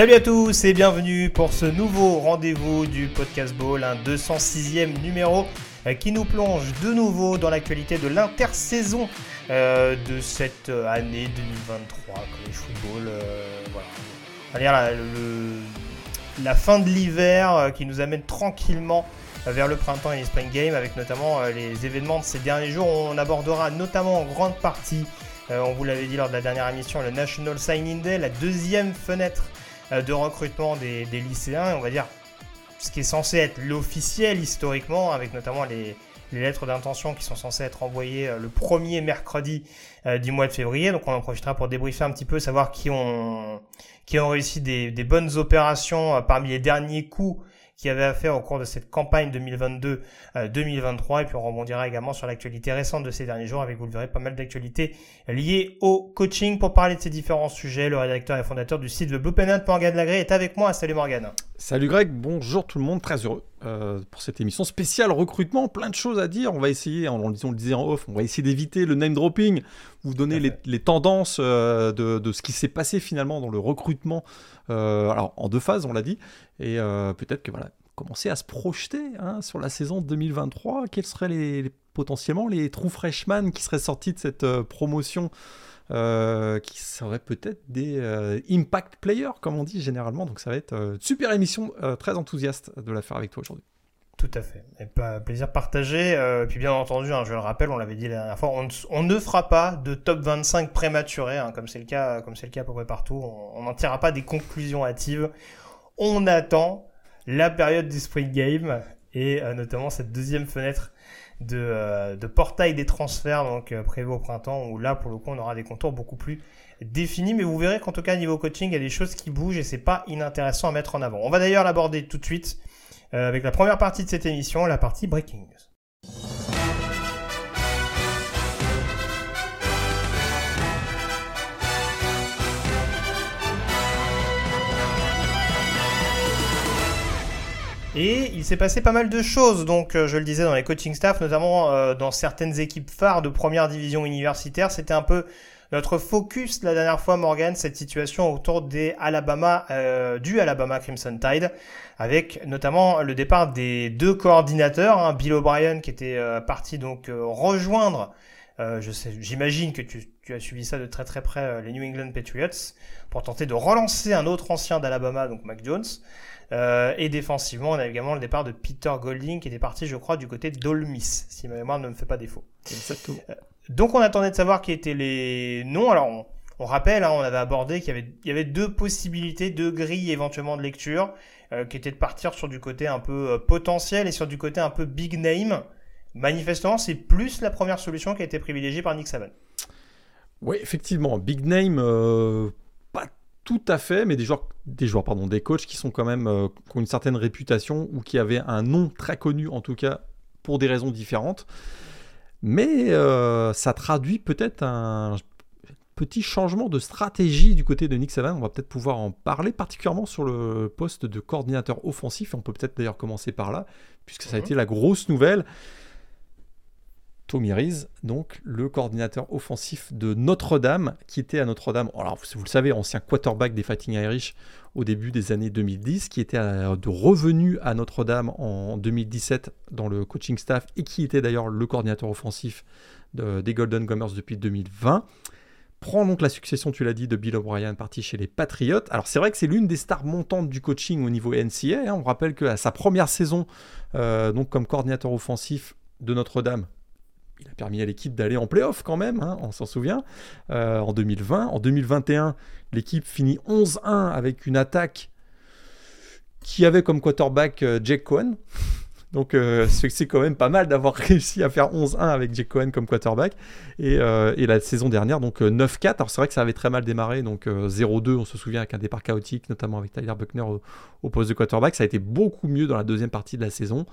Salut à tous et bienvenue pour ce nouveau rendez-vous du Podcast Ball, un 206e numéro euh, qui nous plonge de nouveau dans l'actualité de l'intersaison euh, de cette euh, année 2023, college football. voilà. La, fin de l'hiver qui nous amène tranquillement vers le printemps et les spring games avec notamment les événements de ces derniers jours. On abordera notamment en grande partie, on vous l'avait dit lors de la dernière émission, le National Signing Day, la deuxième fenêtre de recrutement des, des lycéens, on va dire ce qui est censé être l'officiel historiquement, avec notamment les, les lettres d'intention qui sont censées être envoyées euh, le premier mercredi euh, du mois de février. Donc on en profitera pour débriefer un petit peu, savoir qui ont, qui ont réussi des, des bonnes opérations euh, parmi les derniers coups qu'il y avait à faire au cours de cette campagne 2022-2023. et puis on rebondira également sur l'actualité récente de ces derniers jours, avec vous le verrez pas mal d'actualités liées au coaching. Pour parler de ces différents sujets, le rédacteur et fondateur du site The Blue Pennant, Morgan Lagré, est avec moi. Salut Morgan. Salut Greg, bonjour tout le monde, très heureux euh, pour cette émission spéciale recrutement, plein de choses à dire. On va essayer, on, on le disait en off, on va essayer d'éviter le name dropping, vous donner les, tendances euh, de, de ce qui s'est passé finalement dans le recrutement, euh, alors en deux phases on l'a dit, et peut-être que voilà, commencer à se projeter hein, sur la saison 2023, quels seraient les, les- potentiellement les trous freshmen qui seraient sortis de cette promotion euh, qui seraient peut-être des euh, impact players, comme on dit généralement. Donc ça va être euh, une super émission, très enthousiaste de la faire avec toi aujourd'hui. Tout à fait. Et plaisir partagé. Puis bien entendu, hein, je le rappelle, on l'avait dit la dernière fois, on ne, fera pas de top 25 prématuré, hein, comme c'est le cas, comme c'est le cas à peu près partout. On n'en tirera pas des conclusions hâtives. On attend la période du spring game et notamment cette deuxième fenêtre de, euh, portail des transferts donc euh, prévu au printemps où là pour le coup on aura des contours beaucoup plus définis mais vous verrez qu'en tout cas niveau coaching il y a des choses qui bougent et c'est pas inintéressant à mettre en avant. On va d'ailleurs l'aborder tout de suite euh, avec la première partie de cette émission, la partie Breaking News. Et il s'est passé pas mal de choses, donc euh, je le disais dans les coaching staff, notamment euh, dans certaines équipes phares de première division universitaire. C'était un peu notre focus la dernière fois, Morgan, cette situation autour des Alabama, euh, du Alabama Crimson Tide, avec notamment le départ des deux coordinateurs, hein, Bill O'Brien qui était euh, parti donc rejoindre, je j'imagine que tu, tu as suivi ça de très très près, les New England Patriots, pour tenter de relancer un autre ancien d'Alabama, donc Mac Jones. Euh, et défensivement, on a également le départ de Peter Golding qui était parti, je crois, du côté d'Ole Miss, si ma mémoire ne me fait pas défaut. Exactement. Donc on attendait de savoir qui étaient les noms. Alors on, on rappelle, hein, on avait abordé qu'il y avait, il y avait deux possibilités, deux grilles éventuellement de lecture, euh, qui étaient de partir sur du côté un peu euh, potentiel et sur du côté un peu big name. Manifestement, c'est plus la première solution qui a été privilégiée par Nick Saban. Oui, effectivement, big name, euh, pas tout à fait, mais des joueurs, des joueurs, pardon, des coachs qui sont quand même euh, qui ont une certaine réputation ou qui avaient un nom très connu en tout cas pour des raisons différentes. Mais euh, ça traduit peut-être un petit changement de stratégie du côté de Nick Saban. On va peut-être pouvoir en parler, particulièrement sur le poste de coordinateur offensif. On peut peut-être d'ailleurs commencer par là, puisque ça a Mhm. été la grosse nouvelle. Tommy donc le coordinateur offensif de Notre-Dame, qui était à Notre-Dame, alors vous, le savez, ancien quarterback des Fighting Irish au début des années 2010, qui était à- de revenu à Notre-Dame en 2017 dans le coaching staff et qui était d'ailleurs le coordinateur offensif de- des Golden Gummers depuis 2020. Prend donc la succession, tu l'as dit, de Bill O'Brien, parti chez les Patriots. Alors c'est vrai que c'est l'une des stars montantes du coaching au niveau NCA. hein. On rappelle qu'à sa première saison, euh, donc comme coordinateur offensif de Notre-Dame, il a permis à l'équipe d'aller en playoff quand même, hein, on s'en souvient, euh, en 2020. En 2021, l'équipe finit 11-1 avec une attaque qui avait comme quarterback euh, Jake Cohen. Donc euh, c'est quand même pas mal d'avoir réussi à faire 11-1 avec Jake Cohen comme quarterback. Et, la saison dernière, donc 9-4. Alors c'est vrai que ça avait très mal démarré, donc 0-2, on se souvient, avec un départ chaotique, notamment avec Tyler Buckner au, poste de quarterback. Ça a été beaucoup mieux dans la deuxième partie de la saison.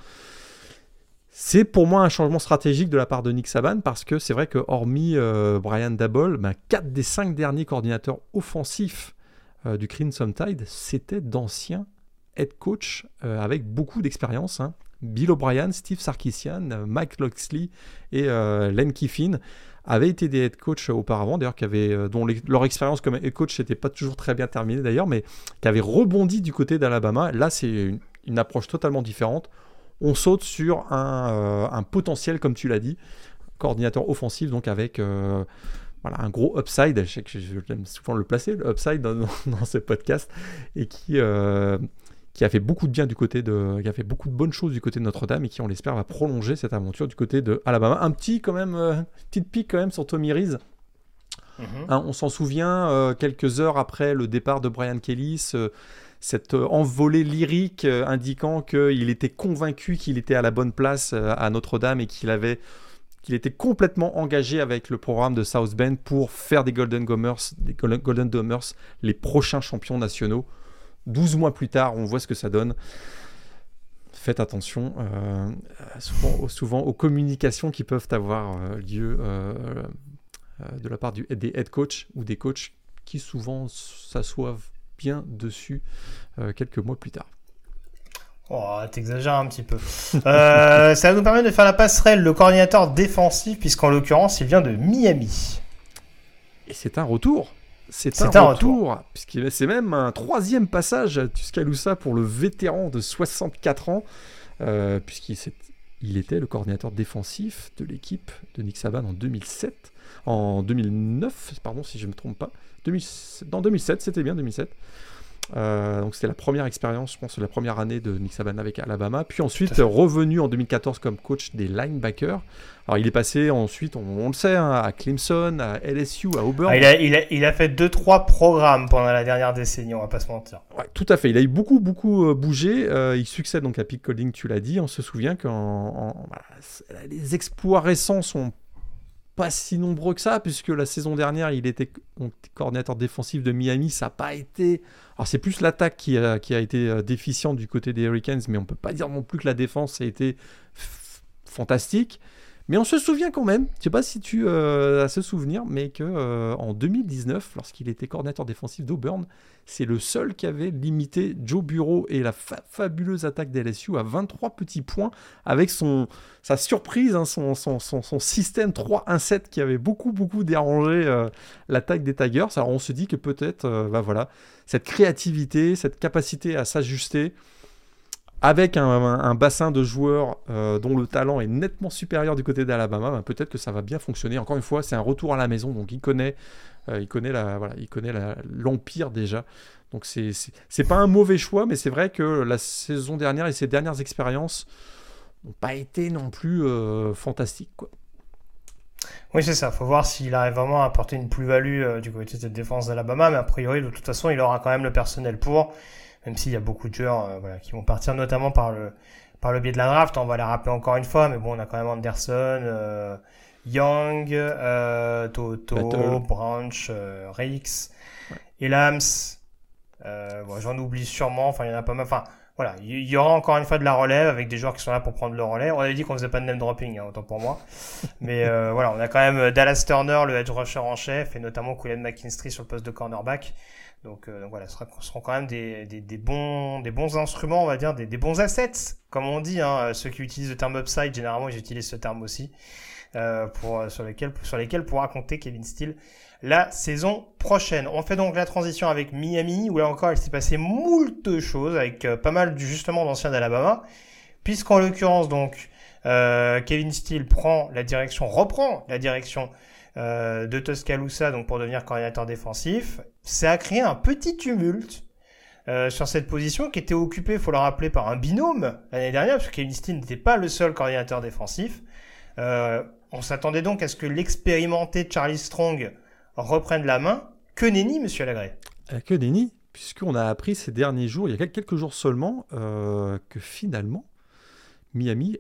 C'est pour moi un changement stratégique de la part de Nick Saban parce que c'est vrai que hormis Brian Dabble, ben, 4 des 5 derniers coordinateurs offensifs du Crimson Tide, c'était d'anciens head coach avec beaucoup d'expérience. Hein. Bill O'Brien, Steve Sarkisian, Mike Loxley et euh, Len Kiffin avaient été des head coach auparavant, d'ailleurs, euh, dont leur expérience comme head coach n'était pas toujours très bien terminée d'ailleurs, mais qui avaient rebondi du côté d'Alabama. Là, c'est une, approche totalement différente. On saute sur un, euh, potentiel, comme tu l'as dit, coordinateur offensif, donc avec voilà, un gros upside. Je sais que j'aime souvent le placer, le upside dans, dans, ce podcast, et qui, qui a fait beaucoup de bien du côté de, qui a fait beaucoup de bonnes choses du côté de Notre-Dame et qui, on l'espère, va prolonger cette aventure du côté de Alabama. Un petit, quand même, euh, petite pique quand même sur Tommy Reese. Mhm. Hein, on s'en souvient, euh, quelques heures après le départ de Brian Kelly, cette envolée lyrique euh, indiquant qu'il était convaincu qu'il était à la bonne place à Notre-Dame et qu'il avait qu'il était complètement engagé avec le programme de South Bend pour faire des Golden Gomers, des Golden Domers les prochains champions nationaux. 12 mois plus tard, on voit ce que ça donne. Faites attention euh, souvent, aux communications qui peuvent avoir euh, lieu euh, de la part des head coach ou des coachs qui souvent s'assoivent bien dessus quelques mois plus tard. Oh, t'exagères un petit peu. ça va nous permettre de faire la passerelle, le coordinateur défensif, puisqu'en l'occurrence, il vient de Miami. Et c'est un retour. C'est un, retour, puisqu'il c'est même un troisième passage à Tuscaloosa pour le vétéran de 64 ans, euh, puisqu'il il était le coordinateur défensif de l'équipe de Nick Saban en 2007, en 2009, pardon si je ne me trompe pas, 2007, dans 2007, c'était bien 2007. Euh, donc c'était la première expérience, je pense, la première année de Nick Saban avec Alabama. Puis ensuite revenu en 2014 comme coach des linebackers. Alors il est passé ensuite, on, le sait, hein, à Clemson, à LSU, à Auburn. Ah, il, a, il, a, il, a, fait 2-3 programmes pendant la dernière décennie, on va pas se mentir. Ouais, tout à fait. Il a eu beaucoup, beaucoup euh, bougé. Euh, il succède donc à Pete Colding, tu l'as dit. On se souvient que les exploits récents sont pas si nombreux que ça, puisque la saison dernière, il était coordinateur défensif de Miami. Ça n'a pas été. Alors, c'est plus l'attaque qui a, été euh, déficiente du côté des Hurricanes, mais on peut pas dire non plus que la défense a été fantastique. Mais on se souvient quand même, je sais pas si tu euh, as ce souvenir, mais que euh, en 2019, lorsqu'il était coordinateur défensif d'Auburn, c'est le seul qui avait limité Joe Bureau et la fabuleuse attaque des LSU à 23 petits points avec sa surprise, hein, son, système 3-1-7 qui avait beaucoup, beaucoup dérangé euh, l'attaque des Tigers. Alors on se dit que peut-être, bah voilà, cette créativité, cette capacité à s'ajuster, avec un, bassin de joueurs euh, dont le talent est nettement supérieur du côté d'Alabama, ben, peut-être que ça va bien fonctionner. Encore une fois, c'est un retour à la maison, donc il connaît, euh, il connaît la, voilà, il connaît l'empire déjà. Donc c'est c'est pas un mauvais choix, mais c'est vrai que la saison dernière et ses dernières expériences n'ont pas été non plus euh, fantastiques, quoi. Oui, c'est ça. Faut voir s'il arrive vraiment à apporter une plus-value du côté de cette défense d'Alabama, mais a priori, de toute façon, il aura quand même le personnel pour même s'il y a beaucoup de joueurs euh, voilà, qui vont partir notamment par le, par le biais de la draft. On va les rappeler encore une fois, mais bon, on a quand même Anderson, euh, Young, euh, Toto, Branch, euh, Rix, Elams. Bon, J'en oublie sûrement. Enfin, il y en a pas mal. Enfin, voilà, il y aura encore une fois de la relève avec des joueurs qui sont là pour prendre le relais. On avait dit qu'on faisait pas de name dropping, hein, autant pour moi. Mais voilà, on a quand même Dallas Turner, le edge rusher en chef, et notamment Colin McKinstry sur le poste de cornerback. Donc, euh, donc voilà, ce, seront quand même des, des, bons, des bons instruments, on va dire, des, bons assets, comme on dit. Hein, ceux qui utilisent le terme upside, généralement, ils utilisent ce terme aussi, euh, pour, sur, lesquels, sur lesquels pourra compter Kevin Steele la saison prochaine. On fait donc la transition avec Miami, où là encore, il s'est passé moult choses, avec euh, pas mal justement d'anciens d'Alabama, puisqu'en l'occurrence, donc, euh, Kevin Steele prend la direction, reprend la direction euh, de Tuscaloosa donc pour devenir coordinateur défensif. Ça a créé un petit tumulte euh, sur cette position qui était occupée, il faut le rappeler, par un binôme l'année dernière, parce que n'était pas le seul coordinateur défensif. Euh, on s'attendait donc à ce que l'expérimenté Charlie Strong reprenne la main. Que nenni, monsieur Lagré? Que nenni, puisqu'on a appris ces derniers jours, il y a quelques jours seulement, que finalement, Miami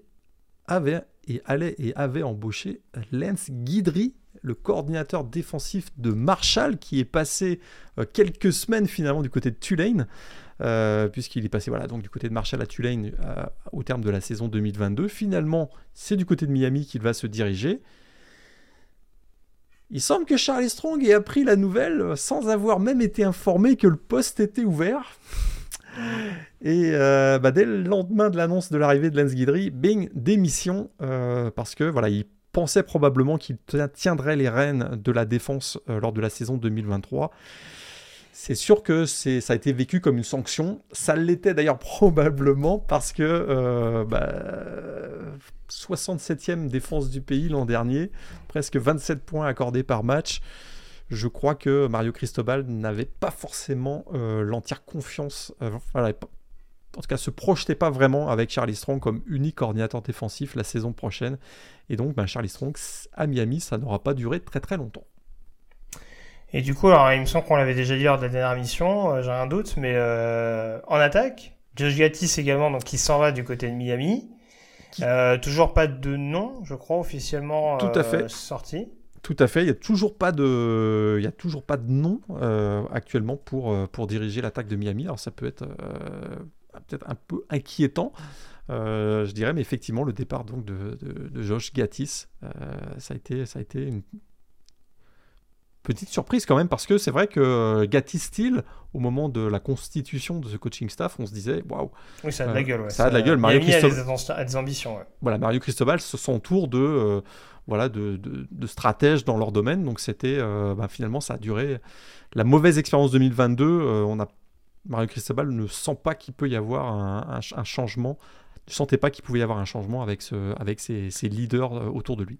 avait et allait et avait embauché Lance Guidry, le coordinateur défensif de Marshall, qui est passé euh, quelques semaines finalement du côté de Tulane, euh, puisqu'il est passé voilà, donc du côté de Marshall à Tulane euh, au terme de la saison 2022. Finalement, c'est du côté de Miami qu'il va se diriger. Il semble que Charlie Strong ait appris la nouvelle sans avoir même été informé que le poste était ouvert. Et euh, bah, dès le lendemain de l'annonce de l'arrivée de Lance Guidry, bing, démission, euh, parce que voilà, il pensait probablement qu'il tiendrait les rênes de la défense euh, lors de la saison 2023. C'est sûr que ça a été vécu comme une sanction. Ça l'était d'ailleurs probablement parce que bah, 67e défense du pays l'an dernier, presque 27 points accordés par match je crois que Mario Cristobal n'avait pas forcément l'entière confiance, en tout cas, se projetait pas vraiment avec Charlie Strong comme unique coordinateur défensif la saison prochaine. Et donc, ben, Charlie Strong à Miami, ça n'aura pas duré très très longtemps. Et du coup, alors, il me semble qu'on l'avait déjà dit lors de la dernière mission, euh, j'ai un doute, mais euh, en attaque, Josh Gattis également, donc qui s'en va du côté de Miami. Euh, toujours pas de nom, je crois, officiellement Tout à fait. sorti. Tout à fait. Il n'y a toujours pas de, il y a toujours pas de nom actuellement pour pour diriger l'attaque de Miami. Alors ça peut être peut-être un peu inquiétant. Euh, je dirais, mais effectivement, le départ donc de, Josh Gattis, euh, ça, a été, ça a été une petite surprise quand même, parce que c'est vrai que Gattis style au moment de la constitution de ce coaching staff, on se disait waouh. Oui, ça a de la gueule. Ça, a de la gueule. Mario Cristobal a des, ambitions. Voilà, Mario Cristobal s'entoure de, euh, voilà, de, de, stratèges dans leur domaine, donc c'était bah, finalement ça a duré. La mauvaise expérience 2022, on a Mario Cristobal ne sent pas qu'il peut y avoir un, changement, ne sentait pas qu'il pouvait y avoir un changement avec, ce, avec ses, leaders euh, autour de lui.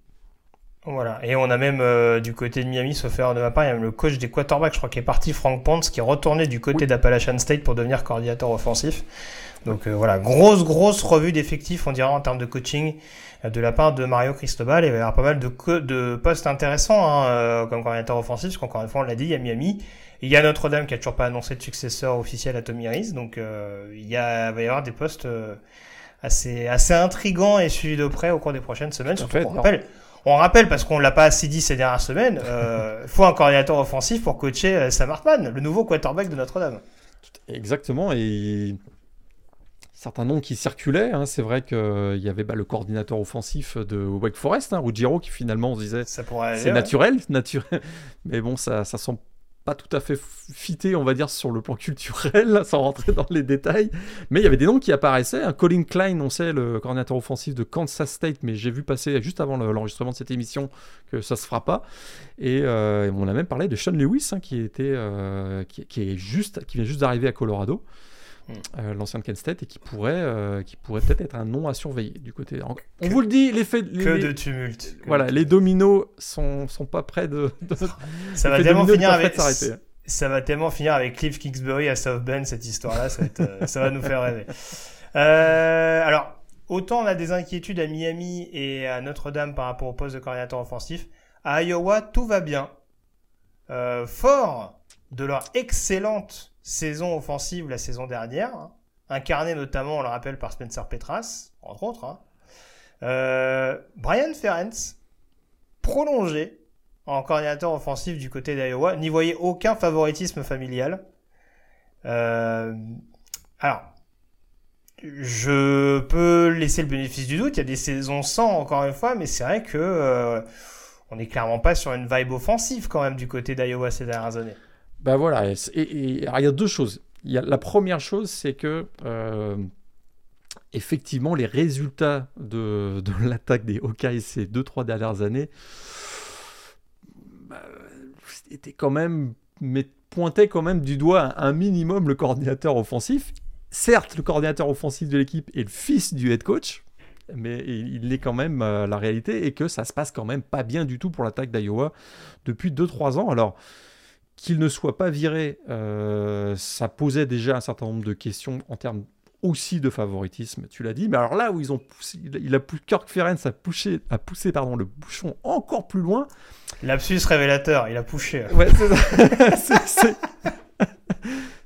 Voilà, et on a même euh, du côté de Miami, sauf faire de ma part, il y a même le coach des quarterbacks, je crois qu'il est parti, Frank Ponce, qui est retourné du côté d'Appalachian State pour devenir coordinateur offensif. Donc euh, voilà, grosse, grosse revue d'effectifs, on dirait, en termes de coaching de la part de Mario Cristobal. Il va y avoir pas mal de, de postes intéressants hein, comme coordinateur offensif, parce qu'encore une fois, on l'a dit, il y a Miami. Il y a Notre-Dame qui a toujours pas annoncé de successeur officiel à Tommy Reese, donc euh, il, y a, va y avoir des postes euh, assez, assez intrigants et suivis de près au cours des prochaines semaines. Surtout on, rappelle, on rappelle, parce qu'on l'a pas assez dit ces dernières semaines, euh, il faut un coordinateur offensif pour coacher Sam Hartman, le nouveau quarterback de Notre-Dame. Exactement, et certains noms qui circulaient. Hein. C'est vrai qu'il y avait bah, le coordinateur offensif de Wake Forest, hein, Ruggiero, qui finalement on se disait c'est naturel, naturel. Mais bon, ça, ça semble pas tout à fait fité, on va dire, sur le plan culturel, sans rentrer dans les détails. Mais il y avait des noms qui apparaissaient. Un Colin Klein, on sait, le coordinateur offensif de Kansas State, mais j'ai vu passer juste avant l'enregistrement de cette émission que ça se fera pas. Et euh, on a même parlé de Sean Lewis, hein, qui, était, euh, qui, est juste, qui vient juste d'arriver à Colorado. Euh, l'ancien de Kent State et qui pourrait, euh, qui pourrait peut-être être un nom à surveiller du côté. On vous le dit, les faits. que de tumulte. voilà, les dominos sont, sont pas prêts de. ça va tellement finir avec. Ça va tellement finir avec Cliff Kingsbury à South Bend cette histoire-là, ça, va euh, ça va nous faire rêver. alors, autant on a des inquiétudes à Miami et à Notre-Dame par rapport au poste de coordinateur offensif, à Iowa tout va bien. fort de leur excellente saison offensive la saison dernière, hein. incarnée notamment, on le rappelle, par Spencer Petras, entre autres. Hein. Euh, Brian Ferenc, prolongé en coordinateur offensif du côté d'Iowa, n'y voyait aucun favoritisme familial. Euh, alors, je peux laisser le bénéfice du doute, il y a des saisons sans encore une fois, mais c'est vrai que euh, on n'est clairement pas sur une vibe offensive quand même du côté d'Iowa ces dernières années. Ben voilà, il y a deux choses. La première chose, c'est que euh, effectivement, les résultats de, de l'attaque des Hawkeyes ces deux, trois dernières années bah, étaient quand même, mais pointaient quand même du doigt un minimum le coordinateur offensif. Certes, le coordinateur offensif de l'équipe est le fils du head coach, mais il est quand même euh, la réalité et que ça se passe quand même pas bien du tout pour l'attaque d'Iowa depuis 2-3 ans. Alors, qu'il ne soit pas viré, euh, ça posait déjà un certain nombre de questions en termes aussi de favoritisme, tu l'as dit. Mais alors là où ils ont poussé, il a, Kirk Ferenc a poussé, a poussé pardon, le bouchon encore plus loin. L'absus révélateur, il a poussé. Ouais,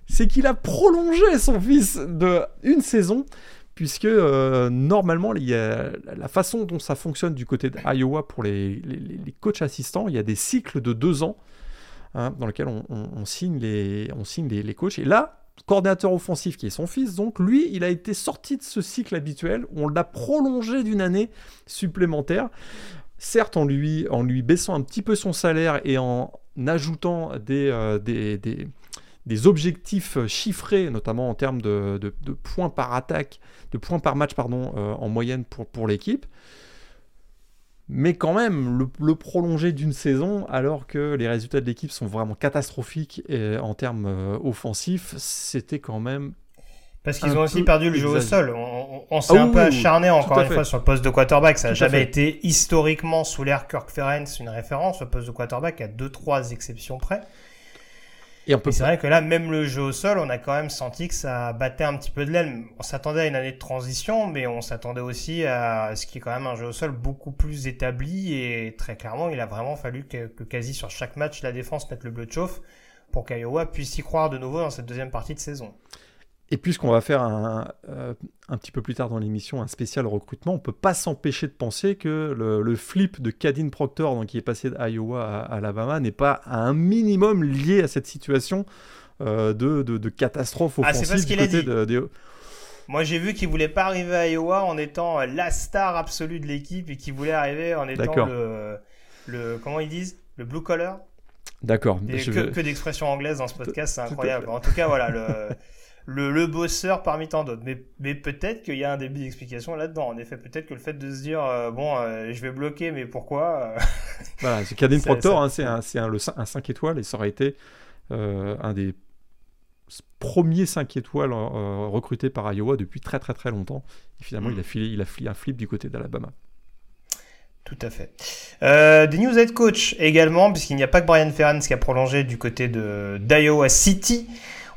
c'est qu'il a prolongé son fils de une saison puisque euh, normalement, il y a, la façon dont ça fonctionne du côté d'Iowa pour les, les, coachs assistants, il y a des cycles de deux ans hein, dans lesquels on, signe, les, on signe les, coachs. Et là, coordinateur offensif qui est son fils, donc lui, il a été sorti de ce cycle habituel, on l'a prolongé d'une année supplémentaire. Certes, en lui, en lui baissant un petit peu son salaire et en ajoutant des, euh, des, des objectifs chiffrés, notamment en termes de, points par attaque, de points par match pardon, euh, en moyenne pour, pour l'équipe. Mais quand même, le, prolonger d'une saison, alors que les résultats de l'équipe sont vraiment catastrophiques en termes euh, offensifs, c'était quand même parce qu'ils ont aussi perdu le jeu au sol. On, s'est ah un peu acharné encore une fois sur le poste de quarterback. Ça n'a jamais été historiquement sous l'ère Kirk Ferenc une référence. Le poste de quarterback à deux trois exceptions près. Et, c'est vrai que là, même le jeu au sol, on a quand même senti que ça battait un petit peu de l'aile. On s'attendait à une année de transition, mais on s'attendait aussi à ce qui est quand même un jeu au sol beaucoup plus établi. Et très clairement, il a vraiment fallu que, quasi sur chaque match, la défense mette le bleu de chauffe pour qu'Iowa puisse y croire de nouveau dans cette deuxième partie de saison. Et puisqu'on va faire un, euh, un, petit peu plus tard dans l'émission un spécial recrutement, on peut pas s'empêcher de penser que le, flip de Cadine Proctor, donc, qui est passé d'Iowa à, Alabama, n'est pas à un minimum lié à cette situation euh, de, de, catastrophe ah, offensive du côté de, Moi, j'ai vu qu'il voulait pas arriver à Iowa en étant la star absolue de l'équipe et qu'il voulait arriver en étant le, le, comment ils disent, le blue collar? D'accord. Que, que d'expressions anglaises dans ce podcast, c'est incroyable. En tout cas, voilà le. le, le bosseur parmi tant d'autres. Mais, mais peut-être qu'il y a un début d'explication là-dedans. En effet, peut-être que le fait de se dire, euh, bon, euh, je vais bloquer, mais pourquoi euh, Voilà, c'est Caden Proctor, hein, c'est un, un, un, 5 étoiles et ça aurait été un des premiers 5 étoiles recrutés par Iowa depuis très très très longtemps. Et finalement, il, a filé, il a filé un flip du côté d'Alabama. Tout à fait. Euh, des news head coach également, puisqu'il n'y a pas que Brian Ferentz qui a prolongé du côté de d'Iowa City.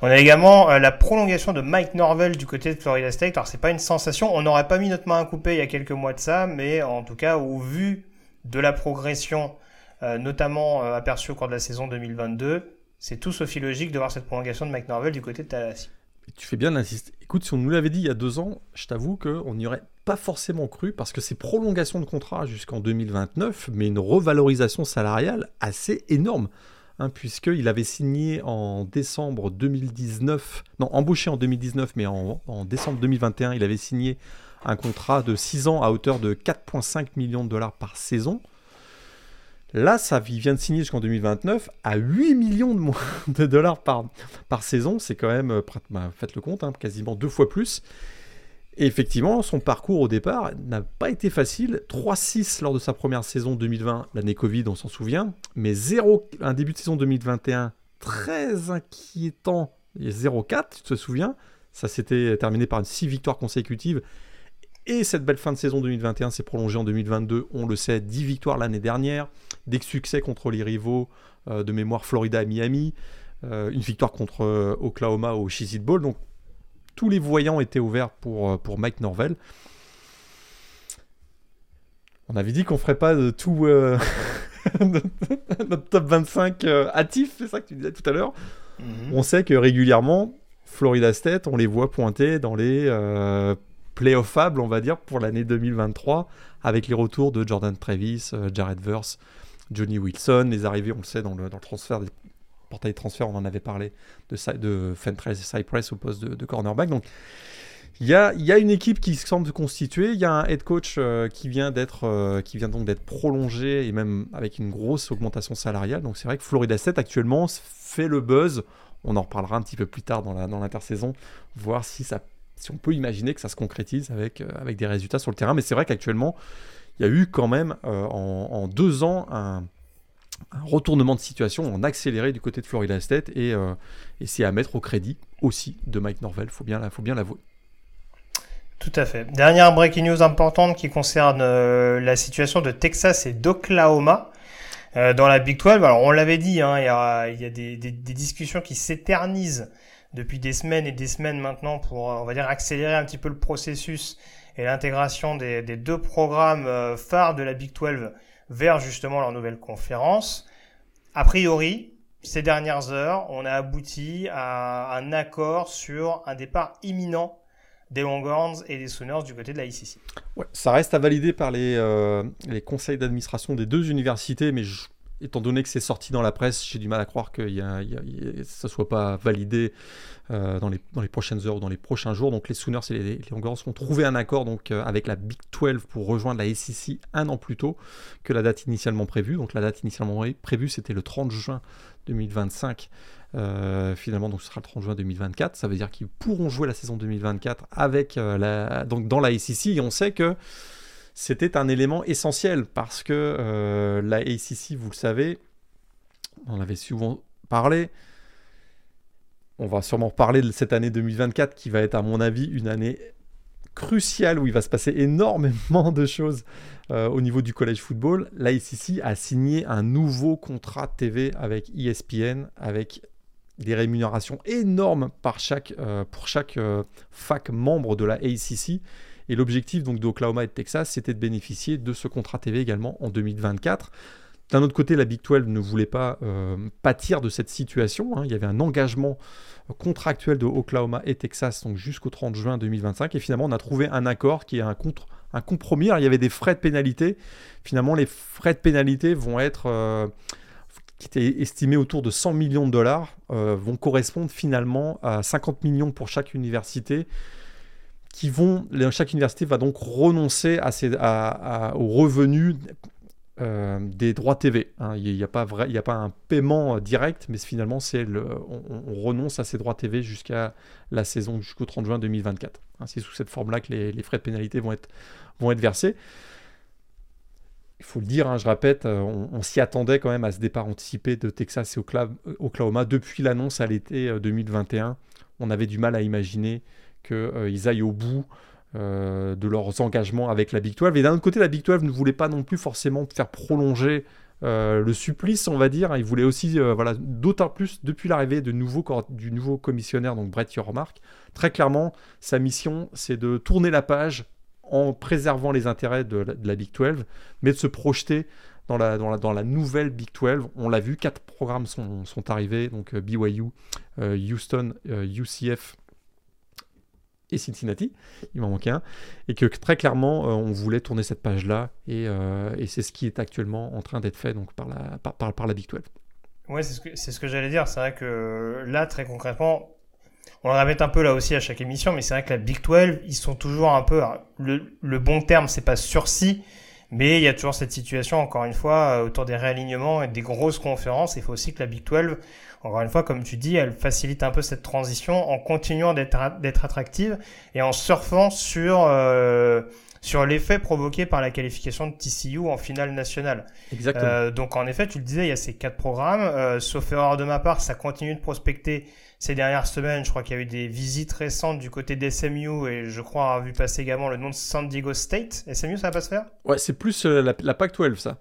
On a également euh, la prolongation de Mike Norvell du côté de Florida State. Alors c'est pas une sensation, on n'aurait pas mis notre main à couper il y a quelques mois de ça, mais en tout cas au vu de la progression, euh, notamment euh, aperçue au cours de la saison 2022, c'est tout sauf logique de voir cette prolongation de Mike Norvell du côté de Tallahassee. Tu fais bien d'insister. Écoute, si on nous l'avait dit il y a deux ans, je t'avoue qu'on n'y aurait pas forcément cru parce que c'est prolongation de contrat jusqu'en 2029, mais une revalorisation salariale assez énorme. Hein, puisqu'il avait signé en décembre 2019, non, embauché en 2019, mais en, décembre 2021, il avait signé un contrat de 6 ans à hauteur de 4,5 millions de dollars par saison. Là, ça, vient de signer jusqu'en 2029 à 8 millions de, dollars par, par saison. C'est quand même, euh, bah, faites le compte, hein, quasiment deux fois plus. Et effectivement, son parcours au départ n'a pas été facile. 3-6 lors de sa première saison 2020, l'année Covid, on s'en souvient. Mais 0, un début de saison 2021 très inquiétant. Et 0-4, tu te souviens? Ça s'était terminé par une 6 victoires consécutives. Et cette belle fin de saison 2021 s'est prolongée en 2022. On le sait, 10 victoires l'année dernière. Des succès contre les rivaux euh, de mémoire Florida et Miami. Euh, une victoire contre euh, Oklahoma au Cheez Bowl. Donc tous les voyants étaient ouverts pour, euh, pour Mike Norvell. On avait dit qu'on ferait pas de tout euh, notre top 25 euh, hâtif, c'est ça que tu disais tout à l'heure. Mhm. On sait que régulièrement, Florida State, on les voit pointer dans les playoffables, on va dire, pour l'année 2023, avec les retours de Jordan Travis, Jared Verse, Johnny Wilson, les arrivées, on le sait, dans le, dans le transfert des portail de transfert, on en avait parlé, de, de Fentress et Cypress au poste de, cornerback. Donc, il y a, une équipe qui semble se constituer. Il y a un head coach euh, qui vient d'être, euh, qui vient donc d'être prolongé et même avec une grosse augmentation salariale. Donc c'est vrai que Florida State actuellement fait le buzz. On en reparlera un petit peu plus tard dans, l'intersaison, voir si on peut imaginer que ça se concrétise avec, euh, avec des résultats sur le terrain. Mais c'est vrai qu'actuellement, il y a eu quand même en, deux ans un, un retournement de situation en accéléré du côté de Florida State et, euh, c'est à mettre au crédit aussi de Mike Norvell, faut faut bien l'avouer. Tout à fait. Dernière breaking news importante qui concerne euh, la situation de Texas et d'Oklahoma euh, dans la Big 12. Alors on l'avait dit, hein, il y a, des, discussions qui s'éternisent depuis des semaines et des semaines maintenant pour, on va dire, accélérer un petit peu le processus et l'intégration des, des, deux programmes phares de la Big 12 vers justement leur nouvelle conférence. A priori, ces dernières heures, on a abouti à un accord sur un départ imminent des Longhorns et des Sooners du côté de la ICC. Ouais, ça reste à valider par les, les conseils d'administration des deux universités, mais je étant donné que c'est sorti dans la presse, j'ai du mal à croire que ça ne soit pas validé euh, dans, les, prochaines heures ou dans les prochains jours. Donc les Sooners et les, les ont trouvé un accord donc, euh, avec la Big 12 pour rejoindre la SEC un an plus tôt que la date initialement prévue. Donc la date initialement prévue, c'était le 30 juin 2025. Euh, finalement, donc ce sera le 30 juin 2024. Ça veut dire qu'ils pourront jouer la saison 2024 avec, donc dans la SEC. Et on sait que c'était un élément essentiel parce que euh, la ACC, vous le savez, on en avait souvent parlé. On va sûrement parler de cette année 2024 qui va être, à mon avis, une année cruciale où il va se passer énormément de choses euh, au niveau du college football. La ACC a signé un nouveau contrat TV avec ESPN, avec des rémunérations énormes par chaque, euh, pour chaque fac membre de la ACC. Et l'objectif donc d'Oklahoma et de Texas, c'était de bénéficier de ce contrat TV également en 2024. D'un autre côté, la Big 12 ne voulait pas euh, pâtir de cette situation. Hein. Il y avait un engagement contractuel de Oklahoma et Texas donc jusqu'au 30 juin 2025. Et finalement, on a trouvé un accord qui est un, contre, un compromis. il y avait des frais de pénalité. Finalement, les frais de pénalité vont être... Euh, qui étaient estimés autour de 100 millions de dollars, euh, vont correspondre finalement à 50 millions pour chaque université qui vont, chaque université va donc renoncer à ses, à, aux revenus euh, des droits TV. Hein. Il n'y a, pas il a pas un paiement direct, mais finalement, le, on, renonce à ces droits TV jusqu'à la saison, jusqu'au 30 juin 2024. Hein. c'est sous cette forme-là que les, frais de pénalité vont être, vont être versés. Il faut le dire, hein, je répète, euh, on, s'y attendait quand même à ce départ anticipé de Texas et Oklahoma. Depuis l'annonce à l'été 2021, euh, on avait du mal à imaginer qu'ils euh, aillent au bout euh, de leurs engagements avec la Big 12. Et d'un autre côté, la Big 12 ne voulait pas non plus forcément faire prolonger euh, le supplice, on va dire. Il voulait aussi, voilà, d'autant plus depuis l'arrivée du nouveau commissionnaire, donc Brett Yormark. Très clairement, sa mission, c'est de tourner la page en préservant les intérêts de la, Big 12, mais de se projeter dans la, dans la, dans la nouvelle Big 12. On l'a vu, quatre programmes sont, sont arrivés, donc BYU, Houston, UCF Cincinnati, il m'en manquait un, et que très clairement euh, on voulait tourner cette page-là, euh, et, c'est ce qui est actuellement en train d'être fait donc, par, la, par, par, la Big 12. Ouais, c'est ce que, ce que j'allais dire, c'est vrai que là, très concrètement, on le répète un peu là aussi à chaque émission, mais c'est vrai que la Big 12, ils sont toujours un peu, le, le bon terme, c'est pas sursis, mais il y a toujours cette situation, encore une fois, euh, autour des réalignements et des grosses conférences. Il faut aussi que la Big 12 encore une fois, comme tu dis, elle facilite un peu cette transition en continuant d'être attractive et en surfant sur euh, sur l'effet provoqué par la qualification de TCU en finale nationale. Exactement. Euh, donc en effet, tu le disais, il y a ces quatre programmes. Euh, sauf erreur de ma part, ça continue de prospecter ces dernières semaines. Je crois qu'il y a eu des visites récentes du côté d'SMU et je crois avoir vu passer également le nom de San Diego State. SMU, ça va pas se faire? Ouais, c'est plus la, la Pac-12 ça.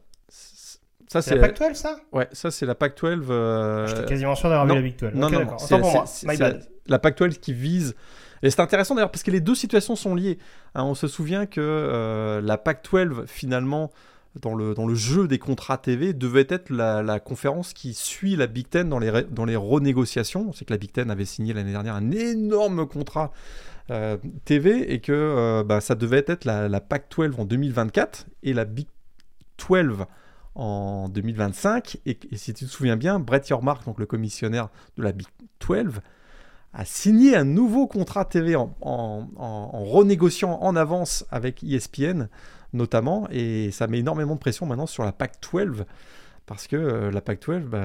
Ça, c'est la Pac-12, ça? Ouais, ça, c'est la Pac-12. Euh... J'étais quasiment sûr d'avoir vu la Big 12. Non, non, c'est la Pac-12 qui vise. Et c'est intéressant d'ailleurs parce que les deux situations sont liées. Hein, on se souvient que euh, la Pac-12, finalement, dans le, dans le jeu des contrats TV, devait être la, conférence qui suit la Big Ten dans les, dans les renégociations. On sait que la Big Ten avait signé l'année dernière un énorme contrat euh, TV et que euh, bah, ça devait être la, la Pac-12 en 2024 et la Big 12 en 2025. Et, si tu te souviens bien, Brett Yormark, donc le commissionnaire de la Big 12, a signé un nouveau contrat TV en, renégociant en avance avec ESPN notamment. Et ça met énormément de pression maintenant sur la PAC 12. Parce que euh, la PAC 12, bah,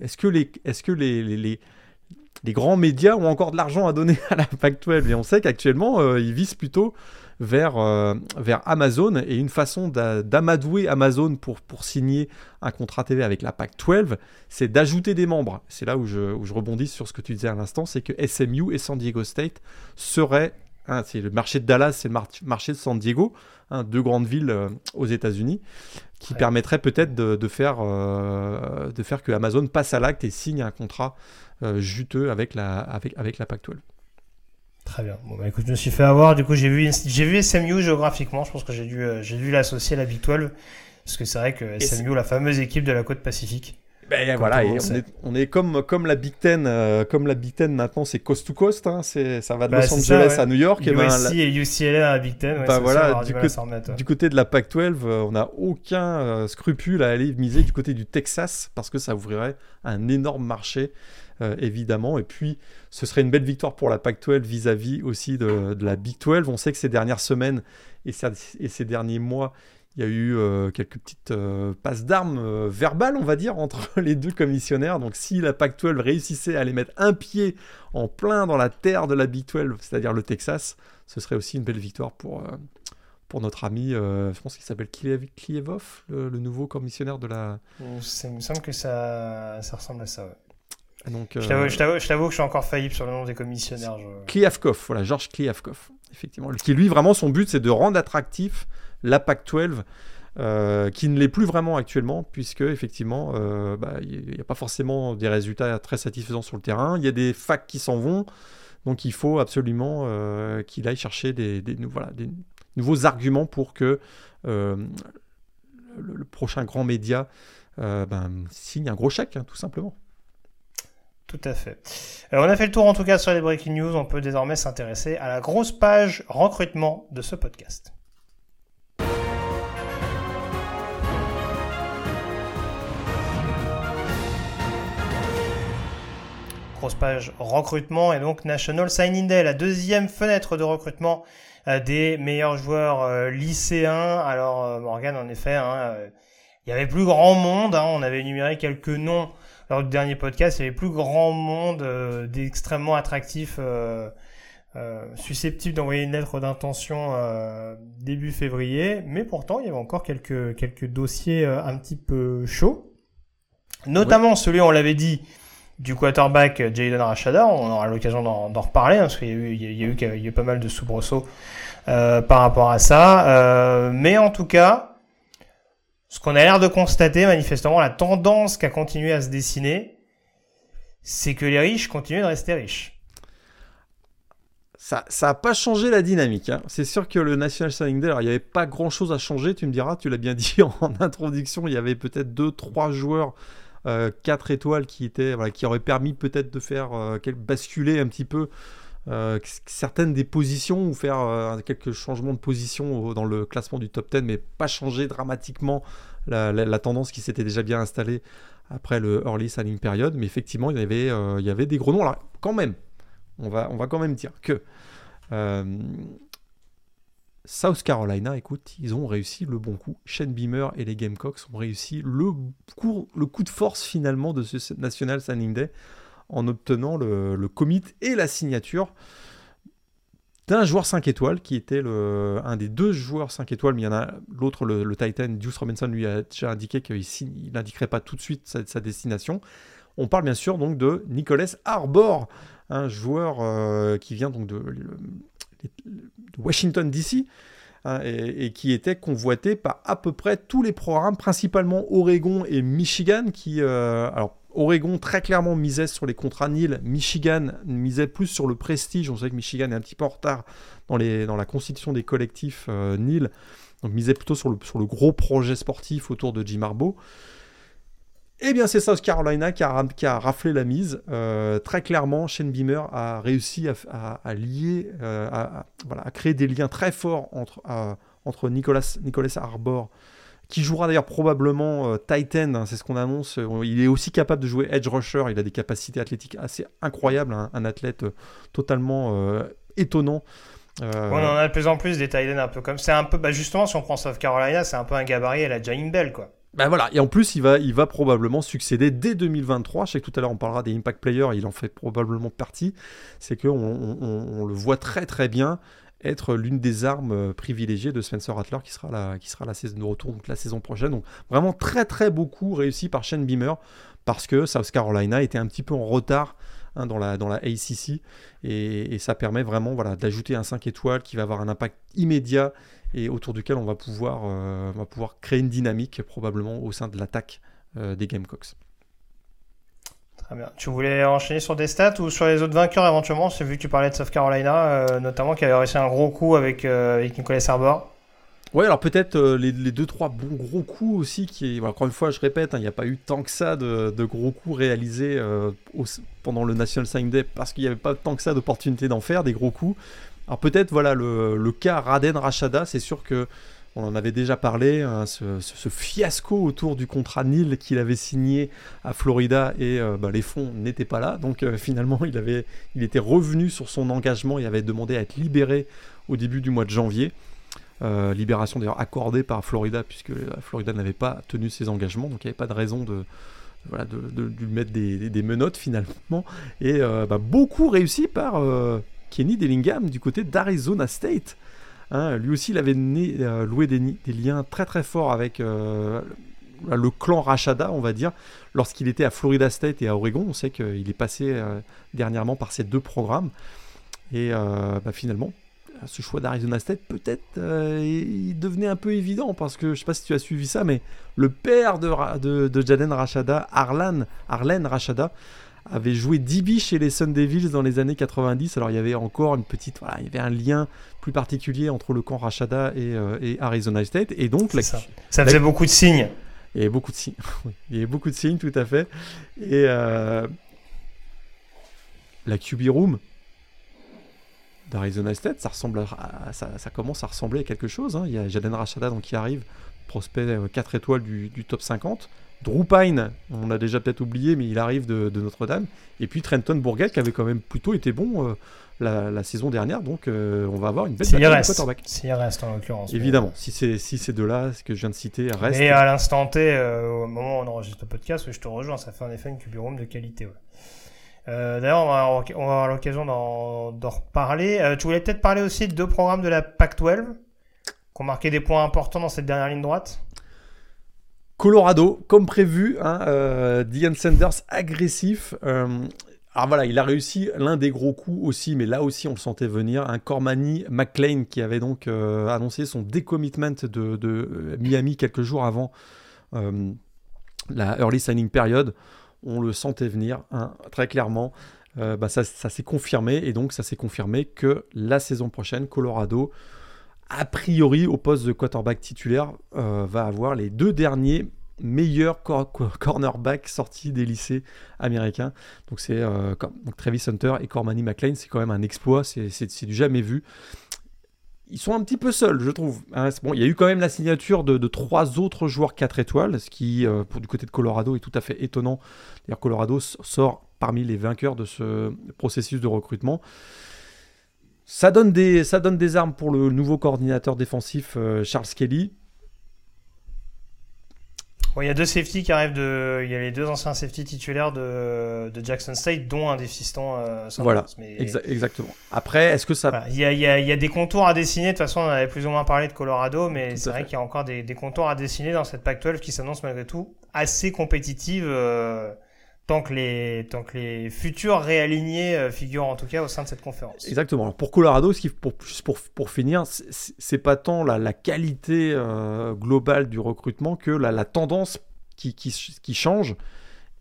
est-ce que, les, est -ce que les, les, grands médias ont encore de l'argent à donner à la PAC 12 Et on sait qu'actuellement, euh, ils visent plutôt vers, euh, vers Amazon et une façon d'amadouer Amazon pour, pour signer un contrat TV avec la PAC 12, c'est d'ajouter des membres. C'est là où je, où je rebondis sur ce que tu disais à l'instant, c'est que SMU et San Diego State seraient Hein, c'est le marché de Dallas, c'est le marché de San Diego, hein, deux grandes villes euh, aux États-Unis, qui permettraient peut-être de, faire, euh, de faire que Amazon passe à l'acte et signe un contrat juteux avec la, avec, avec la PAC 12. Très bien. Bon, bah, écoute, je me suis fait avoir. Du coup, j'ai vu, j'ai vu SMU géographiquement. Je pense que j'ai dû, euh, j'ai dû l'associer à la Big 12. Parce que c'est vrai que SMU, la fameuse équipe de la côte pacifique. Ben, voilà, et on, est, on est, comme, comme la Big Ten, euh, comme la Big Ten maintenant, c'est coast to coast, hein, c'est, ça va de Bah, Los Angeles ça, ouais. à New York. et ben, la- et UCLA à Big Ten. ouais, Bah voilà, du remettre, ouais. Côté de la Pac-12, euh, on n'a aucun euh, scrupule à aller miser du côté du Texas parce que ça ouvrirait un énorme marché, euh, évidemment. Et puis, ce serait une belle victoire pour la Pac-12 vis-à-vis aussi de, de la Big 12. On sait que ces dernières semaines et, ça- et ces derniers mois, il y a eu euh, quelques petites euh, passes d'armes euh, verbales, on va dire, entre les deux commissionnaires. Donc, si la Pac-12 réussissait à aller mettre un pied en plein dans la terre de la Big 12, c'est-à-dire le Texas, ce serait aussi une belle victoire pour, pour notre ami, je pense qu'il s'appelle Kliev- Klievov, le, le nouveau commissionnaire de la. Ça il me semble que ça, ça ressemble à ça. ouais. Donc, Je t'avoue- je que je suis encore faillible sur le nom des commissionnaires. je- Kliavkov, voilà, Georges Kliavkov, effectivement. Qui lui, vraiment, son but, c'est de rendre attractif la PAC-12, euh, qui ne l'est plus vraiment actuellement, puisque, effectivement, euh, bah, il n'y a pas forcément des résultats très satisfaisants sur le terrain. Il y a des facs qui s'en vont, donc il faut absolument euh, qu'il aille chercher des, nouveaux arguments pour que le, prochain grand média ben, signe un gros chèque, hein, tout simplement. Tout à fait. Euh, on a fait le tour en tout cas sur les breaking news. On peut désormais s'intéresser à la grosse page recrutement de ce podcast. Page recrutement et donc National Signing Day, la deuxième fenêtre de recrutement euh, des meilleurs joueurs euh, lycéens. Alors euh, Morgan, en effet, hein, il y avait plus grand monde. hein. on avait énuméré quelques noms lors du dernier podcast, il y avait plus grand monde euh, d'extrêmement attractifs euh, euh, susceptibles d'envoyer une lettre d'intention début février, mais pourtant il y avait encore quelques, quelques dossiers un petit peu chauds, notamment celui, on l'avait dit, du quarterback euh, Jayden Rashada, on aura l'occasion d'en reparler, hein, parce qu'il y, a eu- pas mal de soubresauts euh, par rapport à ça, Euh, mais en tout cas, ce qu'on a l'air de constater, manifestement, la tendance qui a continué à se dessiner, c'est que les riches continuent de rester riches. Ça n'a pas changé la dynamique. hein. C'est sûr que le National Signing Day, il n'y avait pas grand chose à changer, tu me diras, tu l'as bien dit en introduction, il y avait peut-être 2-3 joueurs, 4 étoiles qui, étaient, voilà, qui auraient permis peut-être de faire euh, basculer un petit peu euh, certaines des positions ou faire euh, quelques changements de position dans le classement du top 10, mais pas changer dramatiquement la, tendance qui s'était déjà bien installée après le early signing period. Mais effectivement, il y avait, euh, il y avait des gros noms. Alors, quand même, on va, on va quand même dire que euh, South Carolina, écoute, ils ont réussi le bon coup. Shane Beamer et les Gamecocks ont réussi le coup, de force finalement de ce National Signing Day en obtenant le, commit et la signature d'un joueur 5 étoiles qui était un des deux joueurs 5 étoiles, mais il y en a l'autre, le, Titan, Deuce Robinson, lui a déjà indiqué qu'il n'indiquerait pas tout de suite sa, destination. On parle bien sûr donc de Nicholas Arbor, un joueur euh, qui vient donc de, de Washington DC hein, et, qui était convoité par à peu près tous les programmes, principalement Oregon et Michigan, qui euh, alors Oregon très clairement misait sur les contrats Nil, Michigan misait plus sur le prestige. On sait que Michigan est un petit peu en retard dans, les, dans la constitution des collectifs euh, Nil, donc misait plutôt sur le, sur le gros projet sportif autour de Jim Harbaugh. Eh bien, c'est South Carolina qui a, raflé la mise. Euh, très clairement, Shane Beamer a réussi à, lier, euh, à, créer des liens très forts entre, entre Nicolas, Arbor, qui jouera d'ailleurs probablement euh, Titan, hein, c'est ce qu'on annonce. Euh, Il est aussi capable de jouer edge rusher. Il a des capacités athlétiques assez incroyables, hein, un athlète euh, totalement euh, étonnant. Euh, On en a de plus en plus des tight un peu comme c'est un peu bah justement si on prend South Carolina c'est un peu un gabarit à la Jane Bell quoi. Ben voilà, et en plus, il va, il va probablement succéder dès 2023. Je sais que tout à l'heure, on parlera des impact players, il en fait probablement partie. C'est qu'on on, le voit très très bien être l'une des armes euh, privilégiées de Spencer Rattler qui sera la, qui sera la saison de retour, donc la saison prochaine. Donc vraiment très très beaucoup réussi par Shane Beamer parce que South Carolina était un petit peu en retard hein, dans, la, dans la ACC et, et ça permet vraiment voilà, d'ajouter un 5 étoiles qui va avoir un impact immédiat et autour duquel on va pouvoir, euh, on va pouvoir créer une dynamique probablement au sein de l'attaque euh, des Gamecocks. Très bien. Tu voulais enchaîner sur des stats ou sur les autres vainqueurs éventuellement? C'est vu que tu parlais de South Carolina, euh, notamment qui avait réussi un gros coup avec, euh, avec Nicolas Arbor. Ouais, alors peut-être les, les, deux trois bons gros coups aussi. Qui, encore une fois, je répète, hein, il n'y a pas eu tant que ça de, de gros coups réalisés pendant le National Sign Day parce qu'il n'y avait pas tant que ça d'opportunités d'en faire des gros coups. Alors peut-être voilà le, cas Raden Rachada, c'est sûr que on en avait déjà parlé, hein, ce, fiasco autour du contrat Nil qu'il avait signé à Florida et euh, bah, les fonds n'étaient pas là. Donc euh, finalement, il, avait, il était revenu sur son engagement et avait demandé à être libéré au début du mois de janvier. Euh, libération d'ailleurs accordée par Florida puisque Florida n'avait pas tenu ses engagements, donc il n'y avait pas de raison de, de, lui mettre des, menottes finalement. Et bah, beaucoup réussi par Kenny Dillingham du côté d'Arizona State. Hein, lui aussi, il avait euh, loué des, liens très très forts avec euh, le clan Rashada, on va dire, lorsqu'il était à Florida State et à Oregon. On sait qu'il est passé euh, dernièrement par ces deux programmes. Et bah, finalement, ce choix d'Arizona State, peut-être, il devenait un peu évident parce que je ne sais pas si tu as suivi ça, mais le père de, de, Jaden Rashada, Arlan, Arlen Rashada, avait joué DB chez les Sun Devils dans les années 90. Alors il y avait encore une petite, voilà, il y avait un lien plus particulier entre le camp Rashada et, euh, Arizona State. Et donc ça. faisait beaucoup de signes. Il y avait beaucoup de signes. il y avait beaucoup de signes, tout à fait. Et euh, la QB room d'Arizona State, ça ressemble à, ça, commence à ressembler à quelque chose. Hein. Il y a Jaden Rashada donc, qui arrive, prospect 4 euh, étoiles du, du top 50. Drew Pine, on l'a déjà peut-être oublié, mais il arrive de, Notre-Dame. Et puis Trenton Bourget, qui avait quand même plutôt été bon euh, la, saison dernière. Donc euh, on va avoir une belle bataille de quarterback. S'il reste en l'occurrence. Évidemment, si, c'est, si ces deux-là, ce que je viens de citer, reste. Et à l'instant T, euh, au moment où on enregistre le podcast, je te rejoins, ça fait en effet une QB de qualité. D'ailleurs, on va, avoir l'occasion d'en, reparler. tu voulais peut-être parler aussi de deux programmes de la PAC-12 qui ont marqué des points importants dans cette dernière ligne droite? Colorado, comme prévu, hein, euh, Sanders agressif. Euh, alors voilà, il a réussi l'un des gros coups aussi, mais là aussi on le sentait venir. Un Cormani McLean qui avait donc euh, annoncé son décommitment de, Miami quelques jours avant la early signing period. On le sentait venir hein, très clairement. Bah ça s'est confirmé et donc ça s'est confirmé que la saison prochaine, Colorado a priori, au poste de quarterback titulaire, euh, va avoir les deux derniers meilleurs cornerbacks sortis des lycées américains. Donc c'est euh, Travis Hunter et Cormany McLean, c'est quand même un exploit, c'est du jamais vu. Ils sont un petit peu seuls, je trouve. Hein. il y a eu quand même la signature de, trois autres joueurs 4 étoiles, ce qui, euh, pour du côté de Colorado, est tout à fait étonnant. D'ailleurs, Colorado sort parmi les vainqueurs de ce processus de recrutement. Ça donne, des, ça donne des armes pour le nouveau coordinateur défensif euh, Charles Kelly. il y a deux safety qui arrivent de. Il y a les deux anciens safety titulaires de, de Jackson State, dont un des fistons. Euh, voilà, exactement. Après, est-ce que ça. Il, y a, il, y a, il, y a, des contours à dessiner. De toute façon, on avait plus ou moins parlé de Colorado, mais c'est vrai qu'il y a encore des, des, contours à dessiner dans cette Pac-12 qui s'annonce malgré tout assez compétitive. Euh, tant que les, futurs réalignés euh, figurent en tout cas au sein de cette conférence. Exactement. pour Colorado, ce qui, pour, pour, pour finir, c'est pas tant la, qualité euh, globale du recrutement que la, tendance qui, change.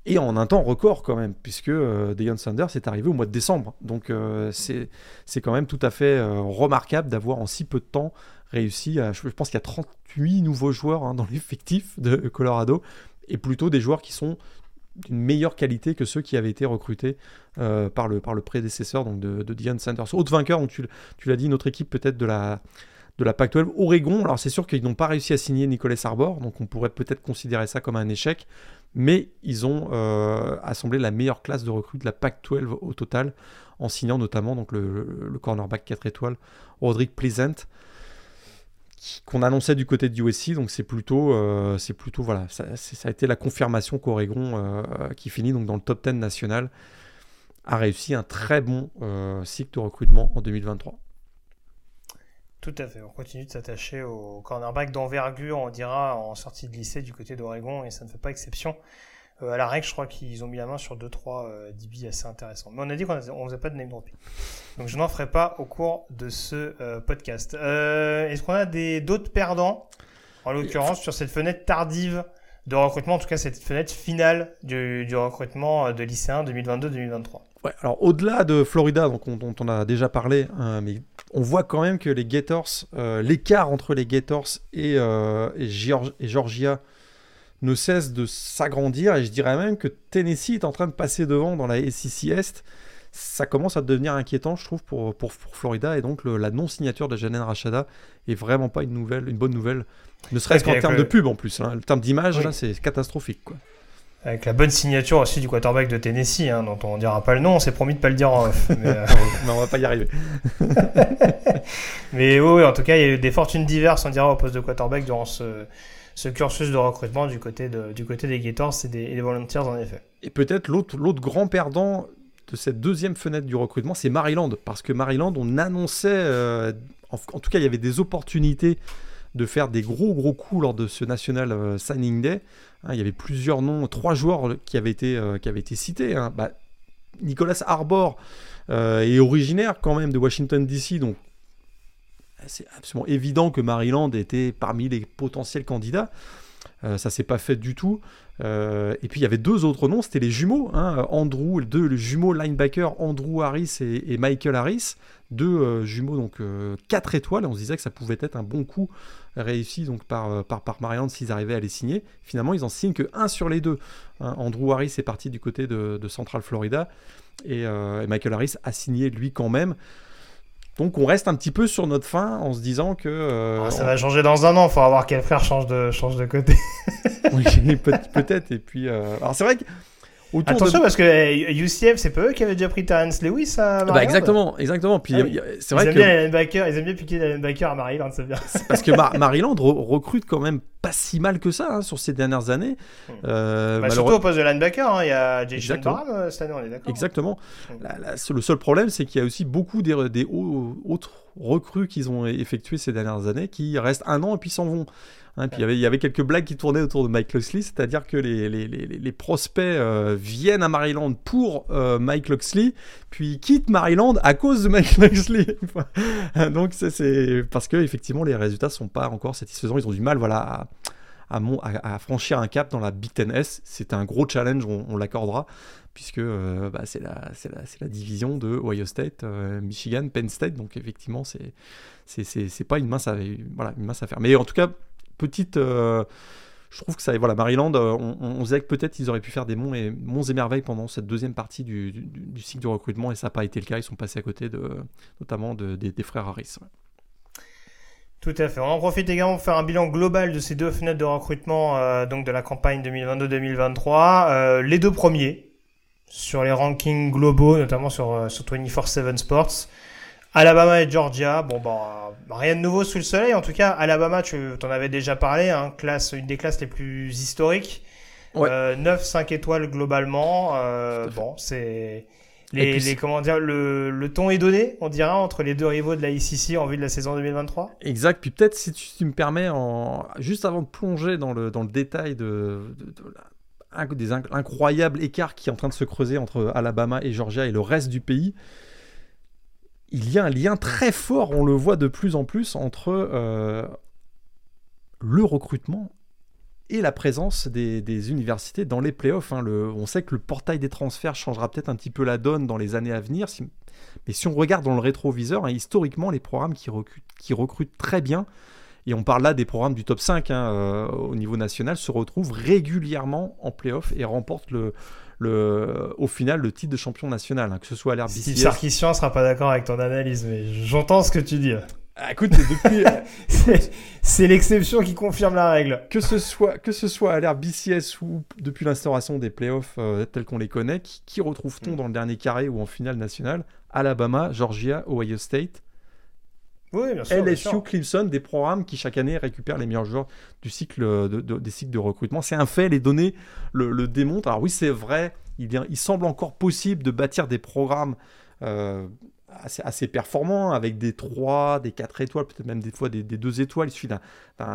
Et en un temps record quand même, puisque euh, Deion Sanders est arrivé au mois de décembre. Donc euh, c'est quand même tout à fait remarquable d'avoir en si peu de temps réussi à... Je pense qu'il y a 38 nouveaux joueurs hein, dans l'effectif de Colorado, et plutôt des joueurs qui sont d'une meilleure qualité que ceux qui avaient été recrutés euh, par, le, prédécesseur de, de Dion Sanders. Autre vainqueur, tu, l'as dit, notre équipe peut-être de la, de la Pac-12, Oregon. Alors c'est sûr qu'ils n'ont pas réussi à signer Nicolas Arbor, donc on pourrait peut-être considérer ça comme un échec, mais ils ont euh, assemblé la meilleure classe de recrues de la Pac-12 au total, en signant notamment donc le, le cornerback 4 étoiles, Roderick Pleasant qu'on annonçait du côté de USC, donc c'est plutôt, euh, plutôt voilà, ça, a été la confirmation qu'Oregon, euh, qui finit donc dans le top 10 national, a réussi un très bon euh, cycle de recrutement en 2023. Tout à fait, on continue de s'attacher au cornerback d'envergure, on dira, en sortie de lycée du côté d'Oregon, et ça ne fait pas exception. Euh, à la règle, je crois qu'ils ont mis la main sur 2-3 euh, DB assez intéressants. Mais on a dit qu'on ne faisait pas de name dropping. Donc je n'en ferai pas au cours de ce euh, podcast. Est-ce qu'on a d'autres perdants, en l'occurrence, sur cette fenêtre tardive de recrutement, en tout cas cette fenêtre finale du, recrutement de lycéens 2022-2023 Ouais, alors au-delà de Florida, donc dont on a déjà parlé, hein, mais on voit quand même que les Gators, euh, l'écart entre les Gators euh, et, Georgia ne cesse de s'agrandir, et je dirais même que Tennessee est en train de passer devant dans la SEC Est. Ça commence à devenir inquiétant, je trouve, pour, pour, Florida, et donc la non-signature de Janen Rachada est vraiment pas une, nouvelle, une bonne nouvelle, ne serait-ce qu'en termes de pub en plus. Hein. Le terme d'image, là, c'est catastrophique. Quoi. Avec la bonne signature aussi du quarterback de Tennessee, hein, dont on ne dira pas le nom, on s'est promis de pas le dire en off. Mais, euh... on va pas y arriver. mais oui, oui, en tout cas, il y a eu des fortunes diverses, on dira, au poste de quarterback durant ce, ce cursus de recrutement du côté, du côté des Gators et des, Volunteers, en effet. Et peut-être l'autre, grand perdant de cette deuxième fenêtre du recrutement, c'est Maryland. Parce que Maryland, on annonçait, euh, en, tout cas, il y avait des opportunités de faire des gros gros coups lors de ce National euh, Signing Day. Hein, il y avait plusieurs noms, trois joueurs qui avaient été, euh, qui avaient été cités. Hein. Bah, Nicolas Arbor est originaire quand même de Washington DC, donc c'est absolument évident que Maryland était parmi les potentiels candidats. Euh, ça s'est pas fait du tout. et puis il y avait deux autres noms, c'était les jumeaux, hein, Andrew, deux le jumeau linebacker Andrew Harris et, Michael Harris, deux jumeaux donc 4 étoiles. On se disait que ça pouvait être un bon coup réussi donc par, euh, par, Maryland s'ils arrivaient à les signer. Finalement, ils en signent que un sur les deux. Hein, Andrew Harris est parti du côté de, Central Florida euh, et, Michael Harris a signé lui quand même. Donc on reste un petit peu sur notre fin en se disant que... Euh, ah, ça va changer dans un an, il faut voir quel frère change de, change de côté. oui, peut-être. Et puis... Alors c'est vrai que Attention parce que UCF, c'est pas eux qui avaient déjà pris Terence Lewis à Maryland. Bah exactement, exactement. Puis ah c'est vrai ils aiment bien les linebackers, ils aiment bien piquer les linebackers à Maryland, c'est bien. parce que Maryland recrute quand même pas si mal que ça hein, sur ces dernières années. Hmm. Euh, bah, surtout au poste de linebacker, hein, il y a Jason Barham euh, cette année, on est d'accord. Exactement. Hmm. le seul problème, c'est qu'il y a aussi beaucoup des, des autres recrues qu'ils ont effectuées ces dernières années qui restent un an et puis s'en vont. Hein, puis il y avait quelques blagues qui tournaient autour de Mike Luxley, c'est-à-dire que les, les, les, prospects euh, viennent à Maryland pour euh, Mike Luxley, puis quittent Maryland à cause de Mike Luxley. Donc c'est parce que effectivement les résultats sont pas encore satisfaisants, ils ont du mal voilà à, à, franchir un cap dans la Big Ten S. C'est un gros challenge, on, l'accordera, puisque euh, bah, c'est la, division de Ohio State, Michigan, Penn State. Donc effectivement, c'est pas une mince, à, affaire. Mais en tout cas, petite. Euh, je trouve que ça. Voilà, Maryland, euh, on, disait que peut-être ils auraient pu faire des monts et, monts et merveilles pendant cette deuxième partie du, cycle de recrutement et ça n'a pas été le cas. Ils sont passés à côté notamment de, des frères Harris. Tout à fait. On en profite également pour faire un bilan global de ces deux fenêtres de recrutement euh, donc de la campagne 2022-2023. les deux premiers sur les rankings globaux, notamment sur, sur 24-7 Sports. Alabama et Georgia, bon bah rien de nouveau sous le soleil. En tout cas, Alabama, tu en avais déjà parlé, hein, classe, une des classes les plus historiques. Ouais. Euh, 9, 5 étoiles globalement. Euh, bon, c'est les, les, comment dire, le, le, ton est donné, on dira, entre les deux rivaux de la ICC en vue de la saison 2023. Exact. Puis peut-être si tu, me permets, en, juste avant de plonger dans le, dans le détail de, de, des incroyables écarts qui est en train de se creuser entre Alabama et Georgia et le reste du pays il y a un lien très fort, on le voit de plus en plus, entre euh, le recrutement et la présence des, universités dans les playoffs. Hein. on sait que le portail des transferts changera peut-être un petit peu la donne dans les années à venir, mais si on regarde dans le rétroviseur, hein, historiquement, les programmes qui recrutent, très bien, et on parle là des programmes du top 5 hein, euh, au niveau national, se retrouvent régulièrement en playoff et remportent au final le titre de champion national, hein, que ce soit à l'ère Steve Sarkisian sera pas d'accord avec ton analyse, mais j'entends ce que tu dis. Ah, écoute, depuis, c'est l'exception qui confirme la règle. Que ce soit, que ce soit à l'ère BCS ou depuis l'instauration des playoffs euh, tels qu'on les connaît, qui, retrouve-t-on mm. dans le dernier carré ou en finale nationale? Alabama, Georgia, Ohio State. Oui, bien sûr, LSU, Clemson, des programmes qui chaque année récupèrent les meilleurs joueurs du cycle de, des cycles de recrutement. C'est un fait, les données le, démontrent. Alors oui, c'est vrai, il, il, semble encore possible de bâtir des programmes euh, assez, performants avec des 3, des 4 étoiles, peut-être même des fois des, des 2 étoiles. Il suffit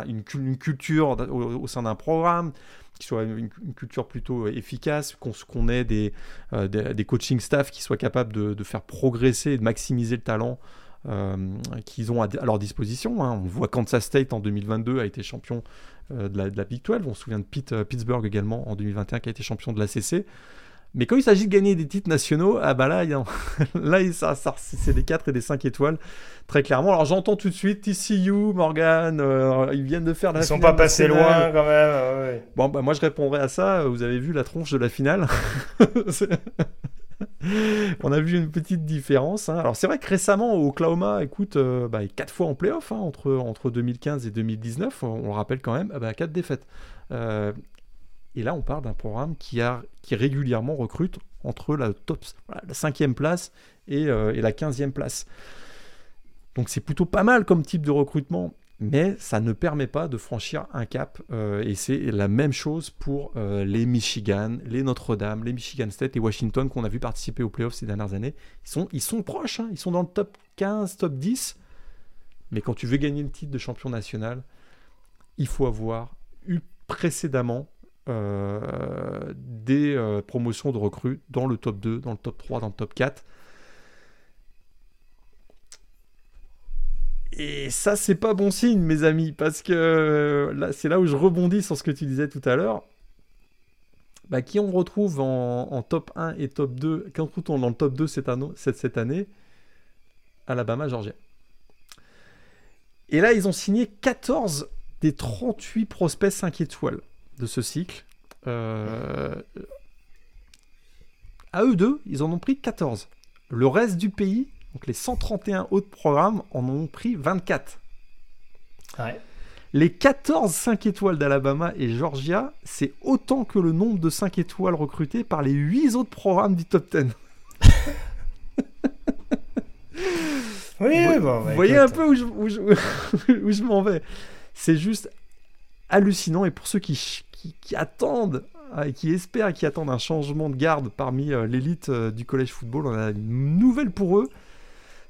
d'une culture au, sein d'un programme qui soit une, culture plutôt efficace, qu'on ait des, euh, des, coaching staff qui soient capables de, faire progresser et de maximiser le talent euh, qu'ils ont à, leur disposition. Hein. On voit Kansas State en 2022 a été champion euh, de, la, de, la, Big 12. On se souvient de Pete, Pittsburgh également en 2021 qui a été champion de la CC. Mais quand il s'agit de gagner des titres nationaux, ah bah là, là ça, ça c'est des 4 et des 5 étoiles, très clairement. Alors j'entends tout de suite TCU, Morgan, euh, ils viennent de faire la Ils sont pas passés loin quand même. Bon, bah moi je répondrai à ça. Vous avez vu la tronche de la finale? On a vu une petite différence. Hein. Alors c'est vrai que récemment, Oklahoma, écoute, euh, bah, 4 fois en playoff hein, entre, entre 2015 et 2019, on, le rappelle quand même, ah bah, 4 défaites. Euh, et là, on parle d'un programme qui, régulièrement recrute entre la, top, la 5e place et, euh, et la 15e place. Donc c'est plutôt pas mal comme type de recrutement mais ça ne permet pas de franchir un cap. Euh, et c'est la même chose pour euh, les Michigan, les Notre-Dame, les Michigan State et Washington qu'on a vu participer aux playoffs ces dernières années. Ils sont, ils sont proches, hein. ils sont dans le top 15, top 10. Mais quand tu veux gagner le titre de champion national, il faut avoir eu précédemment euh, des promotions de recrues dans le top 2, dans le top 3, dans le top 4. Et ça, c'est pas bon signe, mes amis, parce que euh, là, c'est là où je rebondis sur ce que tu disais tout à l'heure. Bah, qui on retrouve en, top 1 et top 2, qui on retrouve dans le top 2 cette, année, cette, année? Alabama, Georgia. Et là, ils ont signé 14 des 38 prospects 5 étoiles de ce cycle. Euh, à eux deux, ils en ont pris 14. Le reste du pays donc les 131 autres programmes en ont pris 24. Les 14 5 étoiles d'Alabama et Georgia, c'est autant que le nombre de 5 étoiles recrutées par les 8 autres programmes du top 10. oui, vous, bon, bah, voyez un peu où je, où je, m'en vais. C'est juste hallucinant. Et pour ceux qui, qui, attendent euh, qui espèrent qui attendent un changement de garde parmi euh, l'élite euh, du collège football, on a une nouvelle pour eux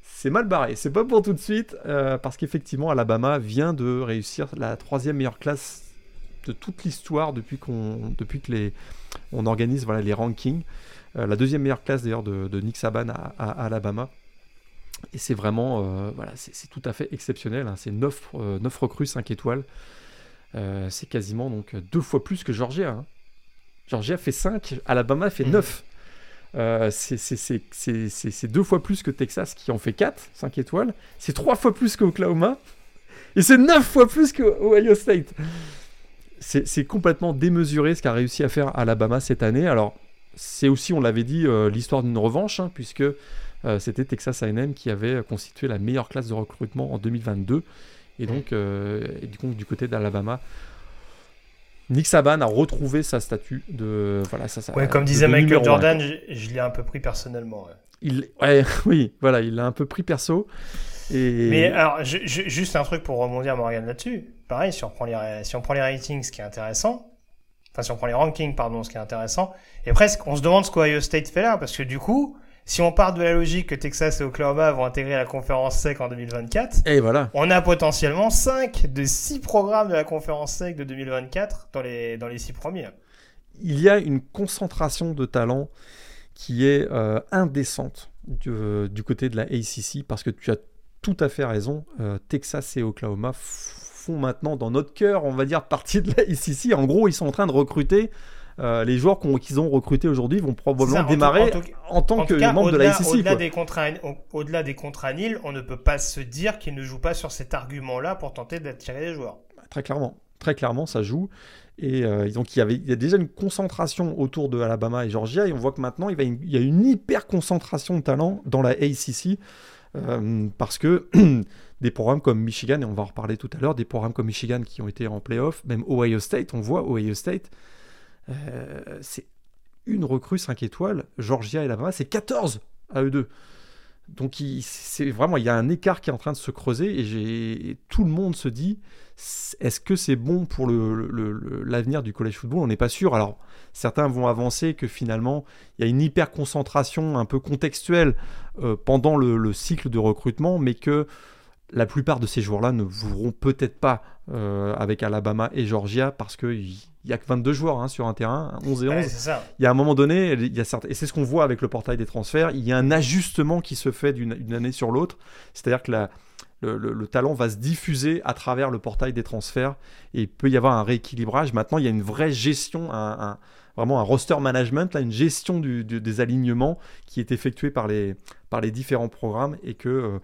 c'est mal barré. C'est pas pour tout de suite, parce qu'effectivement, Alabama vient de réussir la troisième meilleure classe de toute l'histoire depuis qu'on, depuis que les, on organise voilà les rankings. La deuxième meilleure classe d'ailleurs de, Nick Saban à, Alabama. Et c'est vraiment, voilà, c'est, tout à fait exceptionnel. Hein. C'est 9, 9, recrues 5 étoiles. C'est quasiment donc deux fois plus que Georgia. Hein. Georgia fait 5, Alabama fait 9. Euh, c'est deux fois plus que Texas qui en fait 4, 5 étoiles. C'est trois fois plus qu'Oklahoma. Et c'est neuf fois plus qu'Ohio State. C'est complètement démesuré ce qu'a réussi à faire Alabama cette année. Alors, c'est aussi, on l'avait dit, euh, l'histoire d'une revanche, hein, puisque euh, c'était Texas AM qui avait constitué la meilleure classe de recrutement en 2022. Et donc, et du, coup, du côté d'Alabama, Nick Saban a retrouvé sa statue de voilà ça, ouais, comme disait Michael Jordan je, l'ai un peu pris personnellement il oui voilà il l'a un peu pris perso. Et... mais alors juste un truc pour rebondir Morgan là-dessus. Pareil si on prend les si on prend les ratings ce qui est intéressant enfin si on prend les rankings pardon ce qui est intéressant et presque on se demande ce qu'Ohio State fait là parce que du coup si on part de la logique que Texas et Oklahoma vont intégrer la conférence SEC en 2024, et voilà. on a potentiellement 5 de 6 programmes de la conférence SEC de 2024 dans les, dans les 6 premiers. Il y a une concentration de talent qui est euh, indécente du, côté de la ACC parce que tu as tout à fait raison. Euh, Texas et Oklahoma font maintenant dans notre cœur, on va dire, partie de la ACC. En gros, ils sont en train de recruter euh, les joueurs qu'ils ont recrutés aujourd'hui vont probablement démarrer en, tant que membres de la SEC. Au-delà des, contrats, des contrats nils, on ne peut pas se dire qu'ils ne jouent pas sur cet argument-là pour tenter d'attirer les joueurs. Bah, très clairement. Très clairement, ça joue. Et euh, donc, il y, avait, il y a déjà une concentration autour de Alabama et Georgia. Et on voit que maintenant, il, va il y a une hyper concentration de talent dans la ACC. Euh, parce que des programmes comme Michigan, et on va en reparler tout à l'heure, des programmes comme Michigan qui ont été en playoff, même Ohio State, on voit Ohio State, euh, c'est une recrue 5 étoiles. Georgia et Alabama, c'est 14 à eux deux. Donc c'est vraiment il y a un écart qui est en train de se creuser et, tout le monde se dit est-ce que c'est bon pour l'avenir du college football? On n'est pas sûr. Alors certains vont avancer que finalement il y a une hyper concentration un peu contextuelle euh, pendant le, cycle de recrutement, mais que la plupart de ces joueurs-là ne voudront peut-être pas euh, avec Alabama et Georgia parce qu'il n'y a que 22 joueurs hein, sur un terrain, 11 et 11. il y a un moment donné, il y a et c'est ce qu'on voit avec le portail des transferts, il y a un ajustement qui se fait d'une année sur l'autre. C'est-à-dire que la, le, talent va se diffuser à travers le portail des transferts et il peut y avoir un rééquilibrage. Maintenant, il y a une vraie gestion, un, vraiment un roster management, là, une gestion des alignements qui est effectuée par les, par les différents programmes et que euh,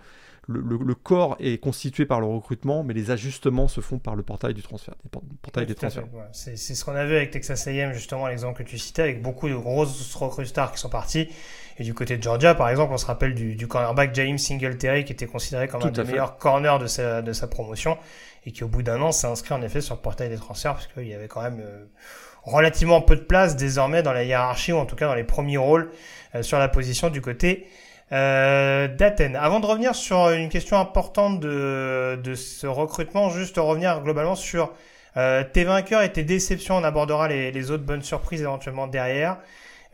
le, corps est constitué par le recrutement, mais les ajustements se font par le portail du transfert. Portail des transferts. C'est ce qu'on a vu avec Texas A&M, justement, l'exemple que tu citais, avec beaucoup de grosses recrues stars qui sont partis. Et du côté de Georgia, par exemple, on se rappelle du, cornerback James Singletary, qui était considéré comme un des meilleurs corners de sa, de sa promotion, et qui au bout d'un an s'est inscrit en effet sur le portail des transferts, parce qu'il y avait quand même euh, relativement peu de place désormais dans la hiérarchie, ou en tout cas dans les premiers rôles euh, sur la position du côté euh, d'Athènes. Avant de revenir sur une question importante de, ce recrutement, juste revenir globalement sur euh, tes vainqueurs et tes déceptions. On abordera les, autres bonnes surprises éventuellement derrière.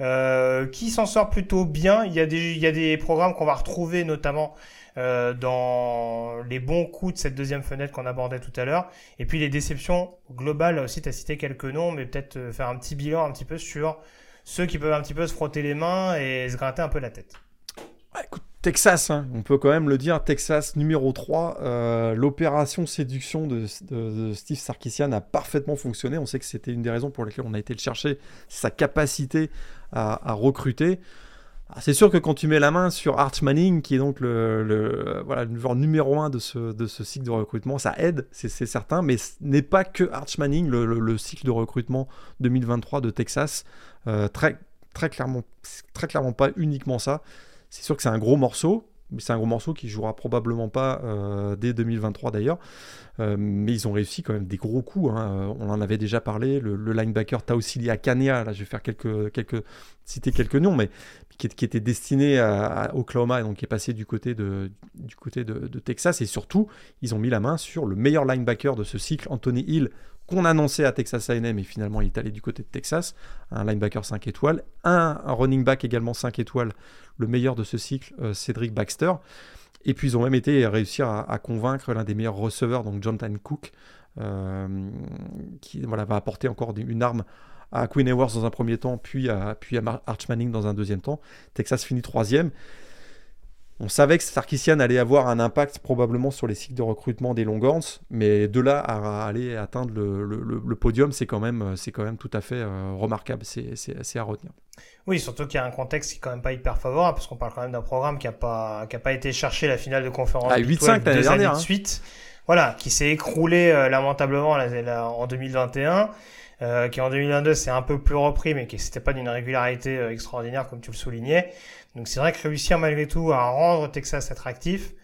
Euh, qui s'en sort plutôt bien? Il y, a des, programmes qu'on va retrouver notamment euh, dans les bons coups de cette deuxième fenêtre qu'on abordait tout à l'heure. Et puis les déceptions globales, aussi tu as cité quelques noms, mais peut-être euh, faire un petit bilan un petit peu sur ceux qui peuvent un petit peu se frotter les mains et se gratter un peu la tête. Texas, hein, on peut quand même le dire, Texas numéro 3, euh, l'opération séduction de, Steve Sarkisian a parfaitement fonctionné. On sait que c'était une des raisons pour lesquelles on a été le chercher, sa capacité à, recruter. Ah, c'est sûr que quand tu mets la main sur Arch Manning, qui est donc le, voilà, le numéro 1 de ce, de ce cycle de recrutement, ça aide, c'est certain, mais ce n'est pas que Arch Manning, le, cycle de recrutement 2023 de Texas. Euh, très, très, clairement, très clairement pas uniquement ça. C'est sûr que c'est un gros morceau, mais c'est un gros morceau qui jouera probablement pas euh, dès 2023 d'ailleurs. Euh, mais ils ont réussi quand même des gros coups. Hein. On en avait déjà parlé. Le, linebacker Tausili Akania, là je vais faire quelques, citer quelques noms, mais qui, était destiné à, Oklahoma et donc qui est passé du côté, de, Texas. Et surtout, ils ont mis la main sur le meilleur linebacker de ce cycle, Anthony Hill, qu'on annonçait à Texas A&M et finalement il est allé du côté de Texas, un linebacker 5 étoiles, un, running back également 5 étoiles, le meilleur de ce cycle, euh, Cédric Baxter. Et puis ils ont même été réussir à, convaincre l'un des meilleurs receveurs, donc Jonathan Cook, euh, qui voilà, va apporter encore une arme à Queen Ewers dans un premier temps, puis à, puis dans un deuxième temps. Texas finit troisième. On savait que Sarkisian allait avoir un impact probablement sur les cycles de recrutement des Longhorns, mais de là à aller atteindre le, podium, c'est quand, même, quand même tout à fait euh, remarquable, c'est à retenir. Oui, surtout qu'il y a un contexte qui est quand même pas hyper favorable, parce qu'on parle quand même d'un programme qui n'a pas, pas été chercher la finale de conférence à 8-5 l'année dernière. De hein. Voilà, qui s'est écroulé euh, lamentablement en 2021. Euh, qui en 2022 c'est un peu plus repris, mais qui n'était pas d'une régularité extraordinaire comme tu le soulignais. Donc c'est vrai que réussir malgré tout à rendre Texas attractif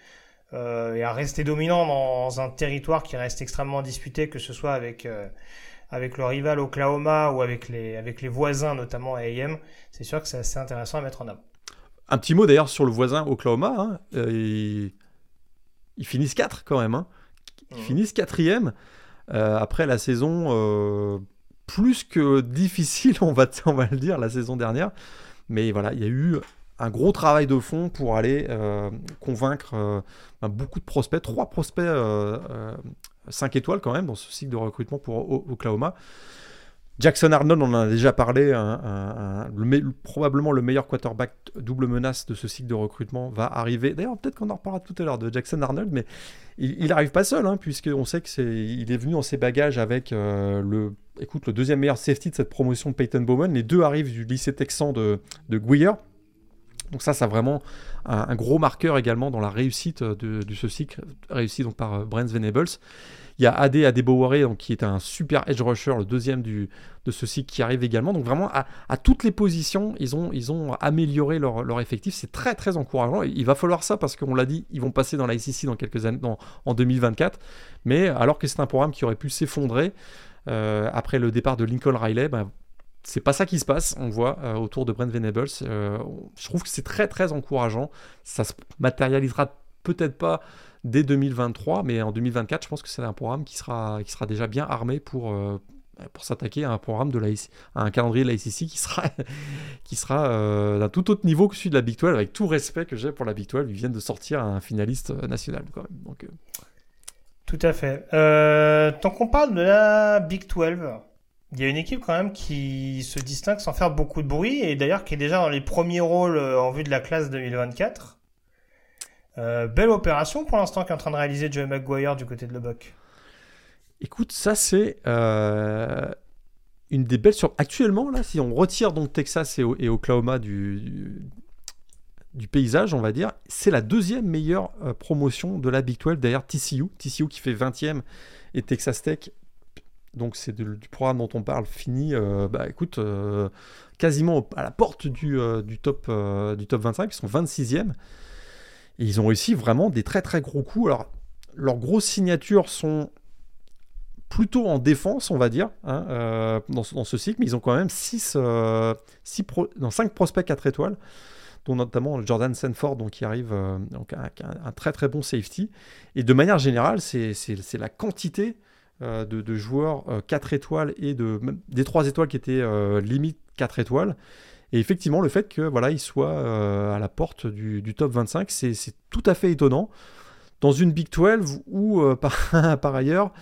euh, et à rester dominant dans un territoire qui reste extrêmement disputé, que ce soit avec euh, avec le rival Oklahoma ou avec les avec les voisins notamment AM, c'est sûr que c'est assez intéressant à mettre en avant. Un petit mot d'ailleurs sur le voisin Oklahoma. Hein. Euh, ils, finissent 4 quand même. Hein. Ils mmh. finissent quatrième après la saison plus que difficile, on va, on va le dire, la saison dernière. Mais voilà, il y a eu un gros travail de fond pour aller euh, convaincre euh, ben, beaucoup de prospects, trois prospects 5 euh, étoiles quand même dans ce cycle de recrutement pour Oklahoma. Jackson Arnold, on en a déjà parlé, probablement le meilleur quarterback double menace de ce cycle de recrutement va arriver. D'ailleurs, peut-être qu'on en reparlera tout à l'heure de Jackson Arnold, mais il n'arrive pas seul, hein, puisqu'on sait qu'il est, venu en ses bagages avec le, écoute, le deuxième meilleur safety de cette promotion, Peyton Bowman. Les deux arrivent du lycée texan de, de donc ça, c'est vraiment un, gros marqueur également dans la réussite de, ce cycle, réussi donc par euh, Brent Venables. Il y a AD Adeboware, donc qui est un super edge rusher, le deuxième du, de ce cycle qui arrive également. Donc vraiment, à, toutes les positions, ils ont, ils ont amélioré leur, leur effectif. C'est très très encourageant. Il va falloir ça parce qu'on l'a dit, ils vont passer dans la SEC dans quelques années, dans, en 2024. Mais alors que c'est un programme qui aurait pu s'effondrer euh, après le départ de Lincoln Riley, ben, c'est pas ça qui se passe, on voit euh, autour de Brent Venables. Euh, je trouve que c'est très très encourageant. Ça se matérialisera peut-être pas dès 2023, mais en 2024, je pense que c'est un programme qui sera, qui sera déjà bien armé pour, euh, pour s'attaquer à un programme de la un calendrier de la SEC qui sera, qui sera d'un tout autre niveau que celui de la Big 12, avec tout respect que j'ai pour la Big 12. Ils viennent de sortir un finaliste national quand même. Tout à fait. tant qu'on parle de la Big 12, il y a une équipe quand même qui se distingue sans faire beaucoup de bruit et d'ailleurs qui est déjà dans les premiers rôles euh, en vue de la classe 2024. Belle opération pour l'instant qu'est en train de réaliser Joey McGuire du côté de Lubbock. Écoute, ça c'est une des belles sur actuellement là si on retire donc Texas et, Oklahoma du, paysage on va dire c'est la deuxième meilleure euh, promotion de la Big 12 derrière TCU TCU qui fait 20e et Texas Tech donc c'est du programme dont on parle fini euh, bah écoute euh, quasiment à la porte du, du top du top 25 ils sont 26e et ils ont réussi vraiment des très très gros coups alors leurs grosses signatures sont plutôt en défense, on va dire, hein, euh, dans, ce cycle, mais ils ont quand même 6, euh, 5 prospects 4 étoiles, dont notamment Jordan Sanford, donc, qui arrive euh, donc, avec un, très très bon safety. Et de manière générale, c'est la quantité de, joueurs 4 étoiles et de, des 3 étoiles qui étaient limite 4 étoiles. Et effectivement, le fait que voilà, il soit à la porte du, top 25, c'est tout à fait étonnant. Dans une Big 12 où, par, par ailleurs,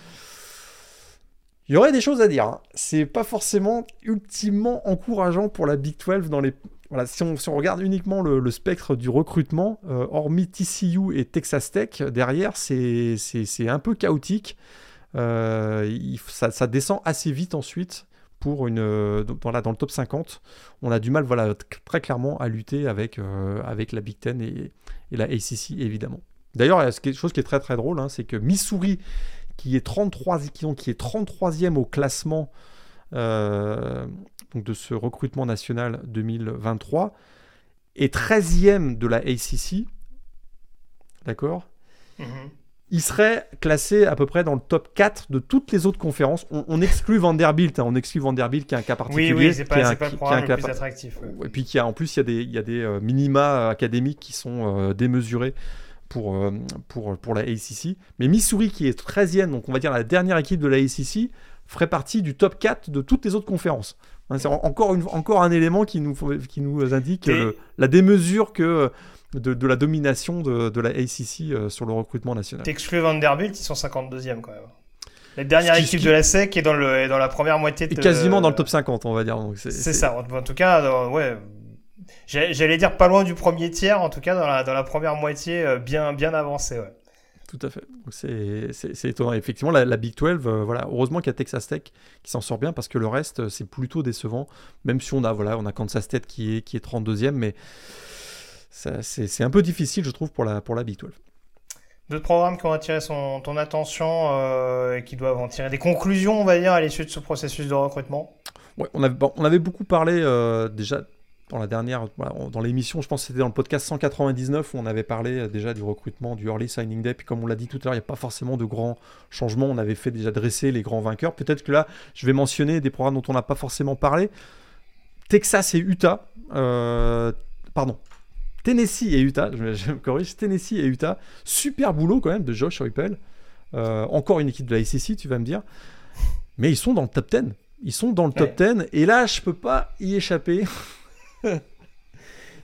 il y aurait des choses à dire. Hein. C'est pas forcément ultimement encourageant pour la Big 12 dans les. Voilà, si on, regarde uniquement le, spectre du recrutement, euh, hormis TCU et Texas Tech, derrière, c'est un peu chaotique. Euh, ça, descend assez vite ensuite une euh, dans, dans le top 50 on a du mal voilà très clairement à lutter avec avec la Big Ten et, la ACC évidemment d'ailleurs quelque chose qui est très très drôle hein, c'est que Missouri qui est 33 qui est 33e au classement euh, donc de ce recrutement national 2023 et 13e de la ACC. D'accord? Mhm. Il serait classé à peu près dans le top 4 de toutes les autres conférences. On, exclut Vanderbilt, hein, on exclut Vanderbilt qui est un cas particulier. Oui, oui, c'est pas, pas, le le plus attractif. Et puis qui a, en plus, il y a des, il y a des euh, minima académiques qui sont euh, démesurés pour, euh, pour, pour la ACC. Mais Missouri, qui est 13e, donc on va dire la dernière équipe de la ACC, ferait partie du top 4 de toutes les autres conférences. Hein, c'est encore, une, encore un élément qui nous, qui nous indique la démesure que de, de, la domination de, de la ACC euh, sur le recrutement national. T'exclus Vanderbilt, ils sont 52e quand même. La dernière équipe de la SEC est dans, le, dans la première moitié de... quasiment dans le top 50, on va dire. C'est ça. En, tout cas, ouais, J'allais dire pas loin du premier tiers, en tout cas dans la, dans la première moitié, euh, bien, bien avancée. Ouais. Tout à fait. C'est étonnant. Effectivement, la, Big 12, euh, voilà, heureusement qu'il y a Texas Tech qui s'en sort bien parce que le reste, c'est plutôt décevant. Même si on a, voilà, on a Kansas State qui est, qui est 32e, mais c'est un peu difficile, je trouve, pour la, pour la Big 12. D'autres programmes qui ont attiré son, ton attention et qui doivent en tirer des conclusions, on va dire, à l'issue de ce processus de recrutement? Ouais, on, avait, on avait beaucoup parlé déjà dans la dernière, dans l'émission, je pense que c'était dans le podcast 199 où on avait parlé euh, déjà du recrutement du Early Signing Day. Puis comme on l'a dit tout à l'heure, il n'y a pas forcément de grands changements. On avait fait déjà dresser les grands vainqueurs. Peut-être que là, je vais mentionner des programmes dont on n'a pas forcément parlé. Texas et Utah. Euh, pardon. Tennessee et Utah. Je, me corrige. Tennessee et Utah. Super boulot quand même de Josh Ripple. Euh, encore une équipe de la SEC, tu vas me dire. Mais ils sont dans le top 10. Ils sont dans le top 10. Et là, je peux pas y échapper.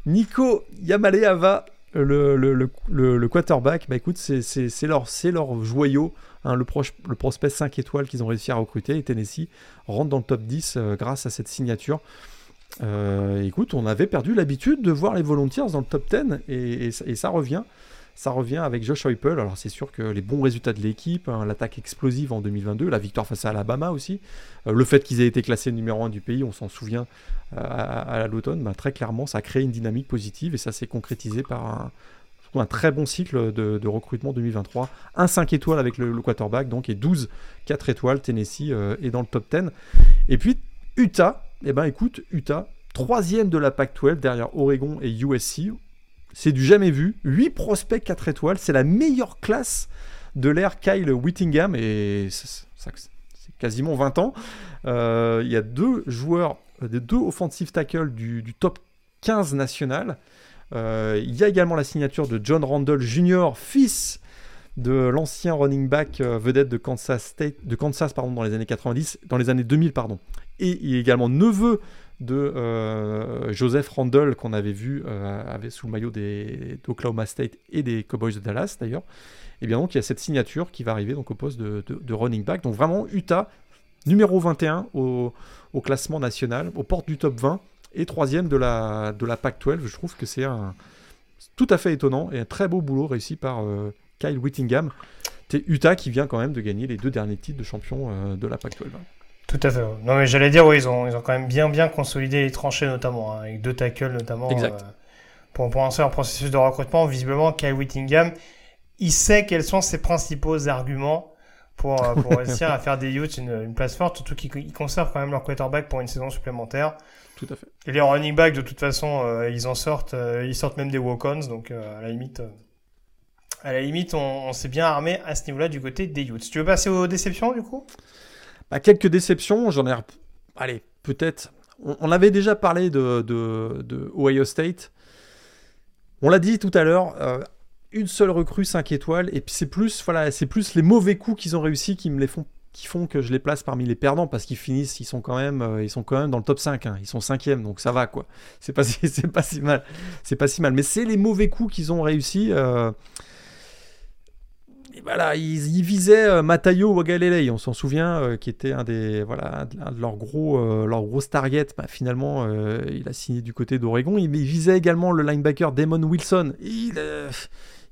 Nico Yamaleava, le, le, quarterback, bah écoute, c'est leur, leur joyau, hein, le, le prospect 5 étoiles qu'ils ont réussi à recruter. Et Tennessee rentre dans le top 10 euh, grâce à cette signature. Euh, écoute, on avait perdu l'habitude de voir les Volunteers dans le top 10 et ça revient ça revient avec Josh Heupel. Alors c'est sûr que les bons résultats de l'équipe, hein, l'attaque explosive en 2022, la victoire face à Alabama aussi, euh, le fait qu'ils aient été classés numéro 1 du pays, on s'en souvient euh, à, l'automne, bah, très clairement ça a créé une dynamique positive et ça s'est concrétisé par un, très bon cycle de, recrutement 2023. Un 5 étoiles avec le, quarterback donc et 12 4 étoiles. Tennessee est dans le top 10. Et puis Utah, eh ben écoute, Utah, troisième de la Pac-12 derrière Oregon et USC. C'est du jamais vu. 8 prospects 4 étoiles. C'est la meilleure classe de l'ère Kyle Whittingham. Et c'est quasiment 20 ans. Euh, il y a deux joueurs, deux offensive tackles du, top 15 national. Euh, il y a également la signature de John Randall Jr., fils de l'ancien running back vedette de Kansas State, de Kansas pardon, dans les années 90, dans les années 2000 pardon. Et il est également neveu de euh, Joseph Randall qu'on avait vu euh, sous le maillot des d'Oklahoma State et des Cowboys de Dallas d'ailleurs. Et bien donc il y a cette signature qui va arriver donc au poste de, running back. Donc vraiment Utah numéro 21 au, classement national, aux portes du top 20 et troisième de la, de la Pac-12. Je trouve que c'est tout à fait étonnant et un très beau boulot réussi par Kyle Whittingham. C'est Utah qui vient quand même de gagner les deux derniers titres de champion de la Pac-12. Tout à fait. Non, mais j'allais dire, oui, ils ont, ils ont quand même bien, bien consolidé les tranchées, notamment, hein, avec deux tackles, notamment. Exact. pour, pour lancer un processus de recrutement, visiblement, Kyle Whittingham, il sait quels sont ses principaux arguments pour, euh, pour réussir à faire des Utes une, place forte, surtout qu'ils conservent quand même leur quarterback pour une saison supplémentaire. Tout à fait. Et les running backs, de toute façon, euh, ils en sortent, euh, ils sortent même des walk-ons, donc à la limite, à la limite, on, s'est bien armé à ce niveau-là du côté des Utes. Tu veux passer aux déceptions du coup? Bah, Quelques déceptions, j'en ai, allez, peut-être. On, avait déjà parlé de, Ohio State. On l'a dit tout à l'heure, une seule recrue 5 étoiles et puis c'est plus voilà plus les mauvais coups qu'ils ont réussi qui me les font qui font que je les place parmi les perdants parce qu'ils finissent ils sont quand même euh, ils sont quand même dans le top 5 hein. ils sont cinquième donc ça va quoi c'est pas c'est pas si mal c'est pas si mal mais c'est les mauvais coups qu'ils ont réussi euh, voilà ils, visaient euh, Matayo Wagalele on s'en souvient qui était un des voilà de leurs gros leurs gros targets bah, finalement il a signé du côté d'Oregon il, visait également le linebacker Damon Wilson il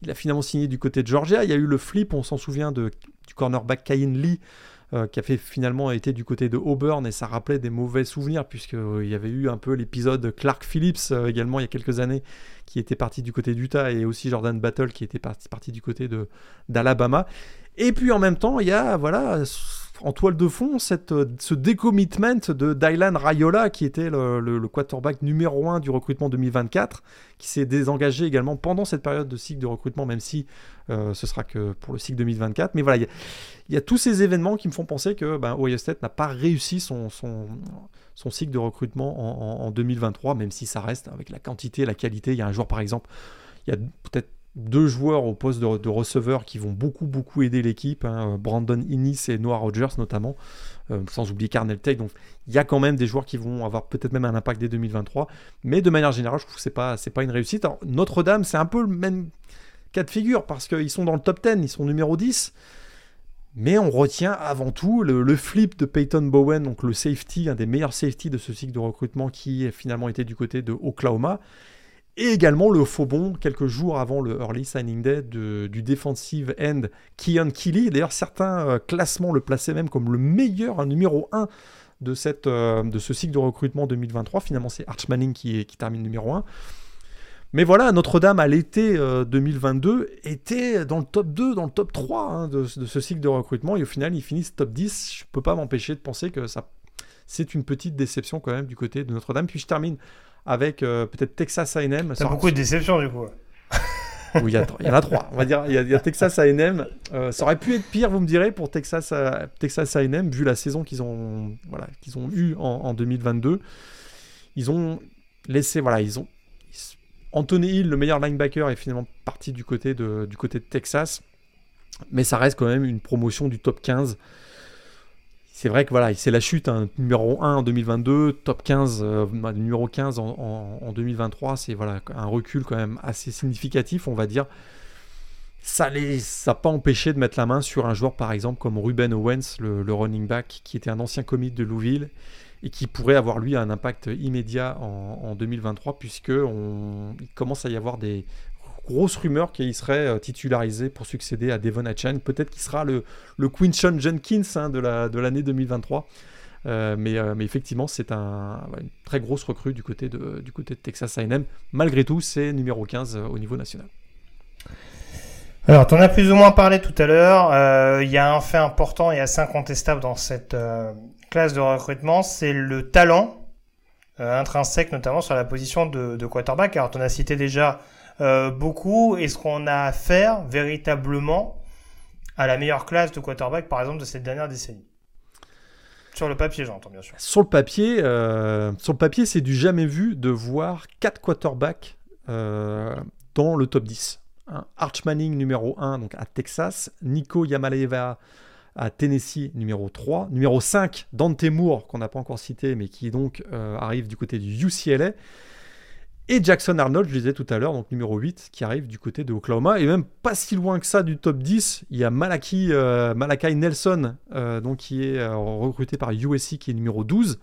il a finalement signé du côté de Georgia. Il y a eu le flip, on s'en souvient, de, du cornerback Kain Lee. Euh, qui a finalement été du côté de Auburn et ça rappelait des mauvais souvenirs puisqu'il euh, y avait eu un peu l'épisode Clark Phillips euh, également il y a quelques années qui était parti du côté d'Utah et aussi Jordan Battle qui était parti, parti du côté d'Alabama. Et puis en même temps il y a voilà en toile de fond cette, euh, ce décommitment de Dylan Rayola, qui était le, quarterback numéro 1 du recrutement 2024, qui s'est désengagé également pendant cette période de cycle de recrutement, même si euh, ce sera que pour le cycle 2024. Mais voilà, il y, a tous ces événements qui me font penser que ben, Ohio State n'a pas réussi son, son, son, cycle de recrutement en, en 2023, même si ça reste avec la quantité, la qualité. Il y a un joueur, par exemple, il y a peut-être deux joueurs au poste de, receveur qui vont beaucoup beaucoup aider l'équipe, hein, Brandon Innis et Noah Rogers notamment, euh, sans oublier Carnell Tech. Donc il y a quand même des joueurs qui vont avoir peut-être même un impact dès 2023, mais de manière générale, je trouve que c'est pas c'est pas une réussite. Notre-Dame, c'est un peu le même cas de figure parce qu'ils sont dans le top 10, ils sont numéro 10. Mais on retient avant tout le, flip de Peyton Bowen, donc le safety, un des meilleurs safety de ce cycle de recrutement qui a finalement été du côté de Oklahoma et également le faux bon quelques jours avant le early signing day du defensive end Kian Keely. D'ailleurs, certains euh, classements le plaçaient même comme le meilleur, un numéro 1 de, cette, euh, de ce cycle de recrutement 2023. Finalement, c'est Arch Manning qui, qui termine numéro 1. Mais voilà, Notre-Dame à l'été 2022 euh, était dans le top 2, dans le top 3 hein, de, de, ce cycle de recrutement. Et au final, ils finissent top 10. Je ne peux pas m'empêcher de penser que ça, c'est une petite déception quand même du côté de Notre-Dame. Puis je termine avec euh, peut-être Texas A&M. T'as beaucoup de déceptions du coup. oui, il y, en a trois, on va dire. Il y, a Texas A&M. Euh, ça aurait pu être pire, vous me direz, pour Texas, euh, Texas A&M, vu la saison qu'ils ont, voilà, qu'ils ont eue en, 2022. Ils ont laissé, voilà, ils ont... Anthony Hill, le meilleur linebacker, est finalement parti du côté de, du côté de Texas. Mais ça reste quand même une promotion du top 15 c'est vrai que voilà, c'est la chute, hein, numéro 1 en 2022, top 15, euh, numéro 15 en, 2023, c'est voilà, un recul quand même assez significatif, on va dire. Ça n'a pas empêché de mettre la main sur un joueur par exemple comme Ruben Owens, le, running back, qui était un ancien commit de Louisville et qui pourrait avoir lui un impact immédiat en, 2023 puisque on, il commence à y avoir des grosse rumeur qu'il serait euh, titularisé pour succéder à Devon Achan. Peut-être qu'il sera le, le Quinchon Jenkins hein, de l'année 2023. Euh, mais, euh, mais, effectivement, c'est un, une très grosse recrue du côté de, du côté de Texas AM. Malgré tout, c'est numéro 15 au niveau national. Alors, tu en as plus ou moins parlé tout à l'heure. Il y a un fait important et assez incontestable dans cette classe de recrutement, c'est le talent intrinsèque, notamment sur la position de, de quarterback. Alors, tu en as cité déjà euh, beaucoup. Est-ce qu'on a affaire véritablement à la meilleure classe de quarterback, par exemple, de cette dernière décennie sur le papier, j'entends bien sûr. Sur le papier, euh, c'est du jamais vu de voir quatre quarterbacks euh, dans le top 10. Arch Manning numéro 1 donc à Texas, Nico Yamaleva à Tennessee numéro 3, numéro 5 Dante Moore qu'on n'a pas encore cité mais qui donc arrive du côté du UCLA et Jackson Arnold, je disais tout à l'heure, donc numéro 8, qui arrive du côté de Oklahoma. Et même pas si loin que ça du top 10, il y a Malaki, euh, Nelson, euh, donc, qui est euh, recruté par USC, qui est numéro 12.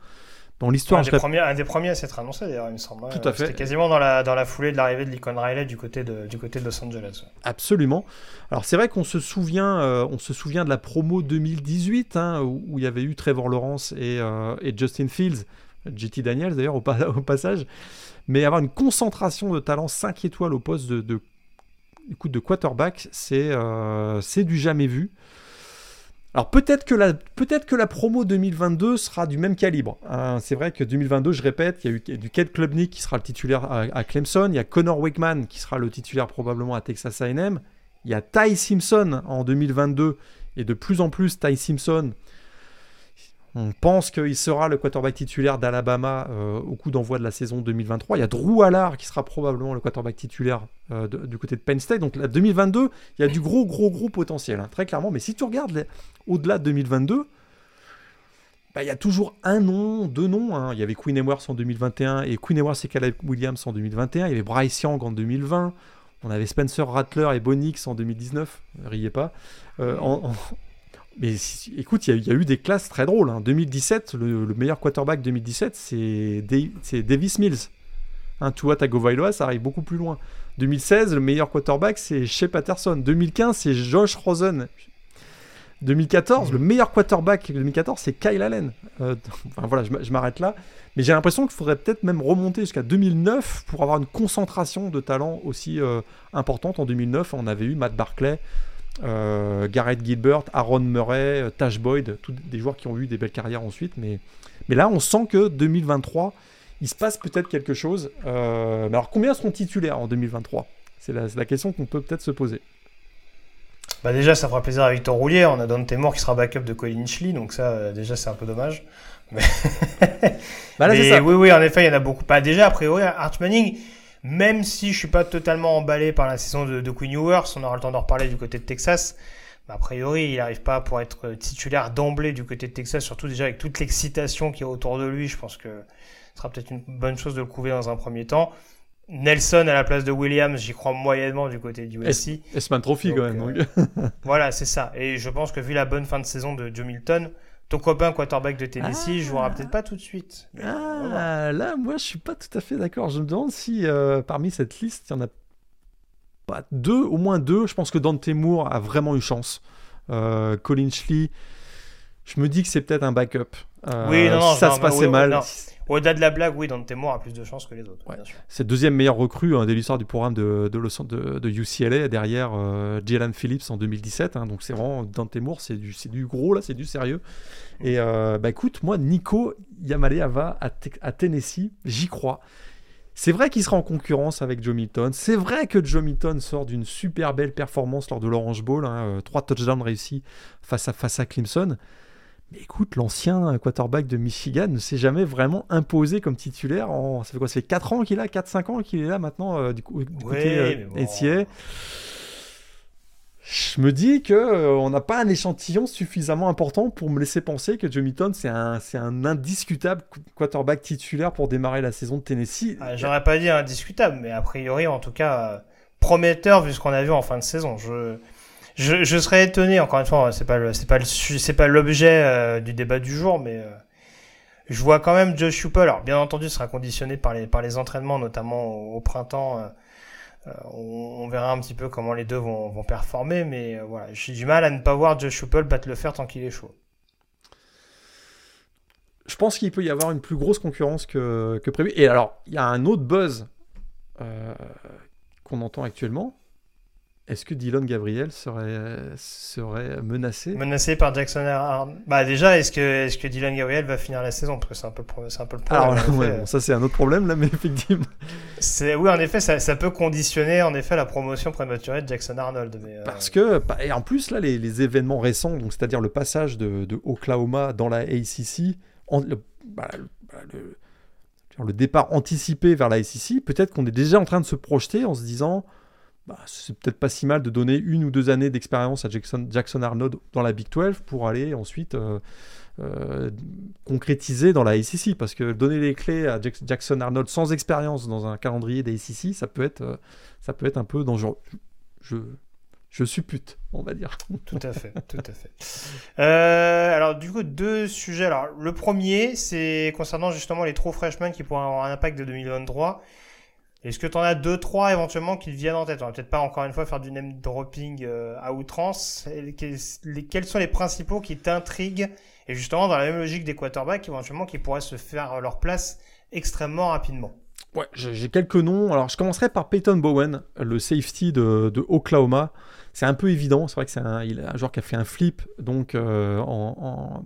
dans l'histoire. Un, des premiers, un des premiers à s'être annoncé d'ailleurs, il me semble. Tout à fait. C'était quasiment dans la, dans la foulée de l'arrivée de Lincoln Riley du côté de, du côté de Los Angeles. Absolument. Alors c'est vrai qu'on se souvient, on se souvient de la promo 2018 hein, où, il y avait eu Trevor Lawrence et, et Justin Fields, JT Daniels d'ailleurs au, au, passage, mais avoir une concentration de talent 5 étoiles au poste de, de, de quarterback, c'est euh, du jamais vu. Alors peut-être que, la, peut-être que la promo 2022 sera du même calibre. Hein. c'est vrai que 2022, je répète, il y a eu du Kate Klubnik qui sera le titulaire à, Clemson, il y a Connor Wakeman qui sera le titulaire probablement à Texas A&M, il y a Ty Simpson en 2022 et de plus en plus Ty Simpson on pense qu'il sera le quarterback titulaire d'Alabama euh, au coup d'envoi de la saison 2023. Il y a Drew Allard qui sera probablement le quarterback titulaire euh, du côté de Penn State. Donc la 2022, il y a du gros, gros, gros potentiel, hein, très clairement. Mais si tu regardes au-delà de 2022, bah, il y a toujours un nom, deux noms. Hein. Il y avait Queen Ewers en 2021 et Queen Ewers et Caleb Williams en 2021. Il y avait Bryce Young en 2020. On avait Spencer Rattler et Bonix en 2019. Riez pas. Euh, mais écoute, il y, a eu des classes très drôles. En hein. 2017, le, meilleur quarterback 2017, c'est Davis Mills. Un Tua Tagovailoa, ça arrive beaucoup plus loin. 2016, le meilleur quarterback, c'est Shea Patterson. 2015, c'est Josh Rosen. 2014, le meilleur quarterback 2014, c'est Kyle Allen. Euh, enfin, voilà, je m'arrête là. Mais j'ai l'impression qu'il faudrait peut-être même remonter jusqu'à 2009 pour avoir une concentration de talent aussi euh, importante. En 2009, on avait eu Matt Barclay, euh, Garrett Gilbert, Aaron Murray, euh, Tash Boyd, tous des joueurs qui ont eu des belles carrières ensuite. Mais, mais là, on sent que 2023, il se passe peut-être quelque chose. Euh, mais alors, combien seront titulaires en 2023 C'est la, la, question qu'on peut peut-être se poser. Bah déjà, ça fera plaisir à Victor Roulier. On a Dante Moore qui sera backup de Colin Schley, donc ça, déjà, c'est un peu dommage. Mais... bah là, oui, oui, en effet, il y en a beaucoup. Pas bah, déjà, a priori, Arch Manning, même si je suis pas totalement emballé par la saison de, Queen Ewers, on aura le temps d'en reparler du côté de Texas. Mais a priori, il n'arrive pas pour être titulaire d'emblée du côté de Texas, surtout déjà avec toute l'excitation qui est autour de lui. Je pense que ce sera peut-être une bonne chose de le couver dans un premier temps. Nelson à la place de Williams, j'y crois moyennement du côté du USC. Esman Trophy quand même. Euh, voilà, c'est ça. Et je pense que vu la bonne fin de saison de Joe Milton, ton copain quarterback de Tennessee ah. jouera peut-être pas tout de suite. Ah, là, moi, je suis pas tout à fait d'accord. Je me demande si euh, parmi cette liste, il y en a pas deux, au moins deux. Je pense que Dante Moore a vraiment eu chance. Euh, Colin Schley, je me dis que c'est peut-être un backup. Euh, oui, non, non, ça se passait mal. Au-delà de la blague, oui, Dante Moore a plus de chance que les autres. C'est le deuxième meilleur recrue hein, de l'histoire du programme de, de, de, UCLA, derrière euh, Jalen Phillips en 2017. Hein, donc c'est vraiment Dante Moore, c'est du, du gros, là, c'est du sérieux. Et euh, bah écoute, moi, Nico Yamalea va à, à Tennessee, j'y crois. C'est vrai qu'il sera en concurrence avec Joe Milton. C'est vrai que Joe Milton sort d'une super belle performance lors de l'Orange Bowl. Hein, euh, trois touchdowns réussis face à, face à Clemson. Mais écoute, l'ancien quarterback de Michigan ne s'est jamais vraiment imposé comme titulaire. En, ça fait quoi Ça fait 4 ans qu'il a 4-5 ans qu'il est là maintenant euh, du, coup, du côté euh, Je me dis que euh, on n'a pas un échantillon suffisamment important pour me laisser penser que Joe Milton c'est un, un indiscutable quarterback titulaire pour démarrer la saison de Tennessee. Ah, j'aurais pas dit indiscutable, mais a priori en tout cas prometteur vu ce qu'on a vu en fin de saison. Je je, serais étonné, encore une fois, c'est pas c'est pas pas l'objet euh, du débat du jour, mais euh, je vois quand même Josh Hooper. Alors, bien entendu, sera conditionné par les entraînements, notamment au, printemps. Euh, on, verra un petit peu comment les deux vont, performer, mais voilà, j'ai du mal à ne pas voir Josh Hooper battre le fer tant qu'il est chaud. Je pense qu'il peut y avoir une plus grosse concurrence que prévu. Et alors, il y a un autre buzz qu'on entend actuellement, est-ce que Dylan Gabriel serait, serait menacé? Menacé par Jackson Arnold Bah déjà, est-ce que, est que Dylan Gabriel va finir la saison? Parce que c'est un, peu, c'est un peu le problème. Alors, ouais, ça c'est un autre problème là, mais effectivement. Oui, en effet, ça, ça, peut conditionner en effet la promotion prématurée de Jackson Arnold. Mais, euh, Parce que, bah, et en plus là, les, les événements récents, donc c'est-à-dire le passage de, de, Oklahoma dans la ACC, en, le, bah, bah, le, le départ anticipé vers la ACC, peut-être qu'on est déjà en train de se projeter en se disant bah, c'est peut-être pas si mal de donner une ou deux années d'expérience à Jackson, Arnold dans la Big 12 pour aller ensuite euh, euh, concrétiser dans la ACC. Parce que donner les clés à Jackson Arnold sans expérience dans un calendrier d'ACC, ça peut être, euh, ça peut être un peu dangereux. Je, suppute, on va dire. Tout à fait, tout à fait. Alors du coup, deux sujets. Alors le premier, c'est concernant justement les true freshmen qui pourraient avoir un impact de 2023. Est-ce que tu en as deux, trois éventuellement qui te viennent en tête? On va peut-être pas encore une fois faire du name dropping euh, à outrance. Quels sont les principaux qui t'intriguent? Et justement dans la même logique des quarterbacks éventuellement qui pourraient se faire leur place extrêmement rapidement Ouais, j'ai quelques noms. Alors je commencerai par Peyton Bowen, le safety de, Oklahoma c'est un peu évident. C'est vrai que c'est un, joueur qui a fait un flip donc euh, en,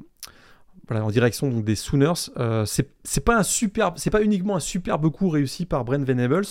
direction donc, des Sooners. Euh, c'est pas un superbe, c'est pas uniquement un superbe coup réussi par Brent Venables.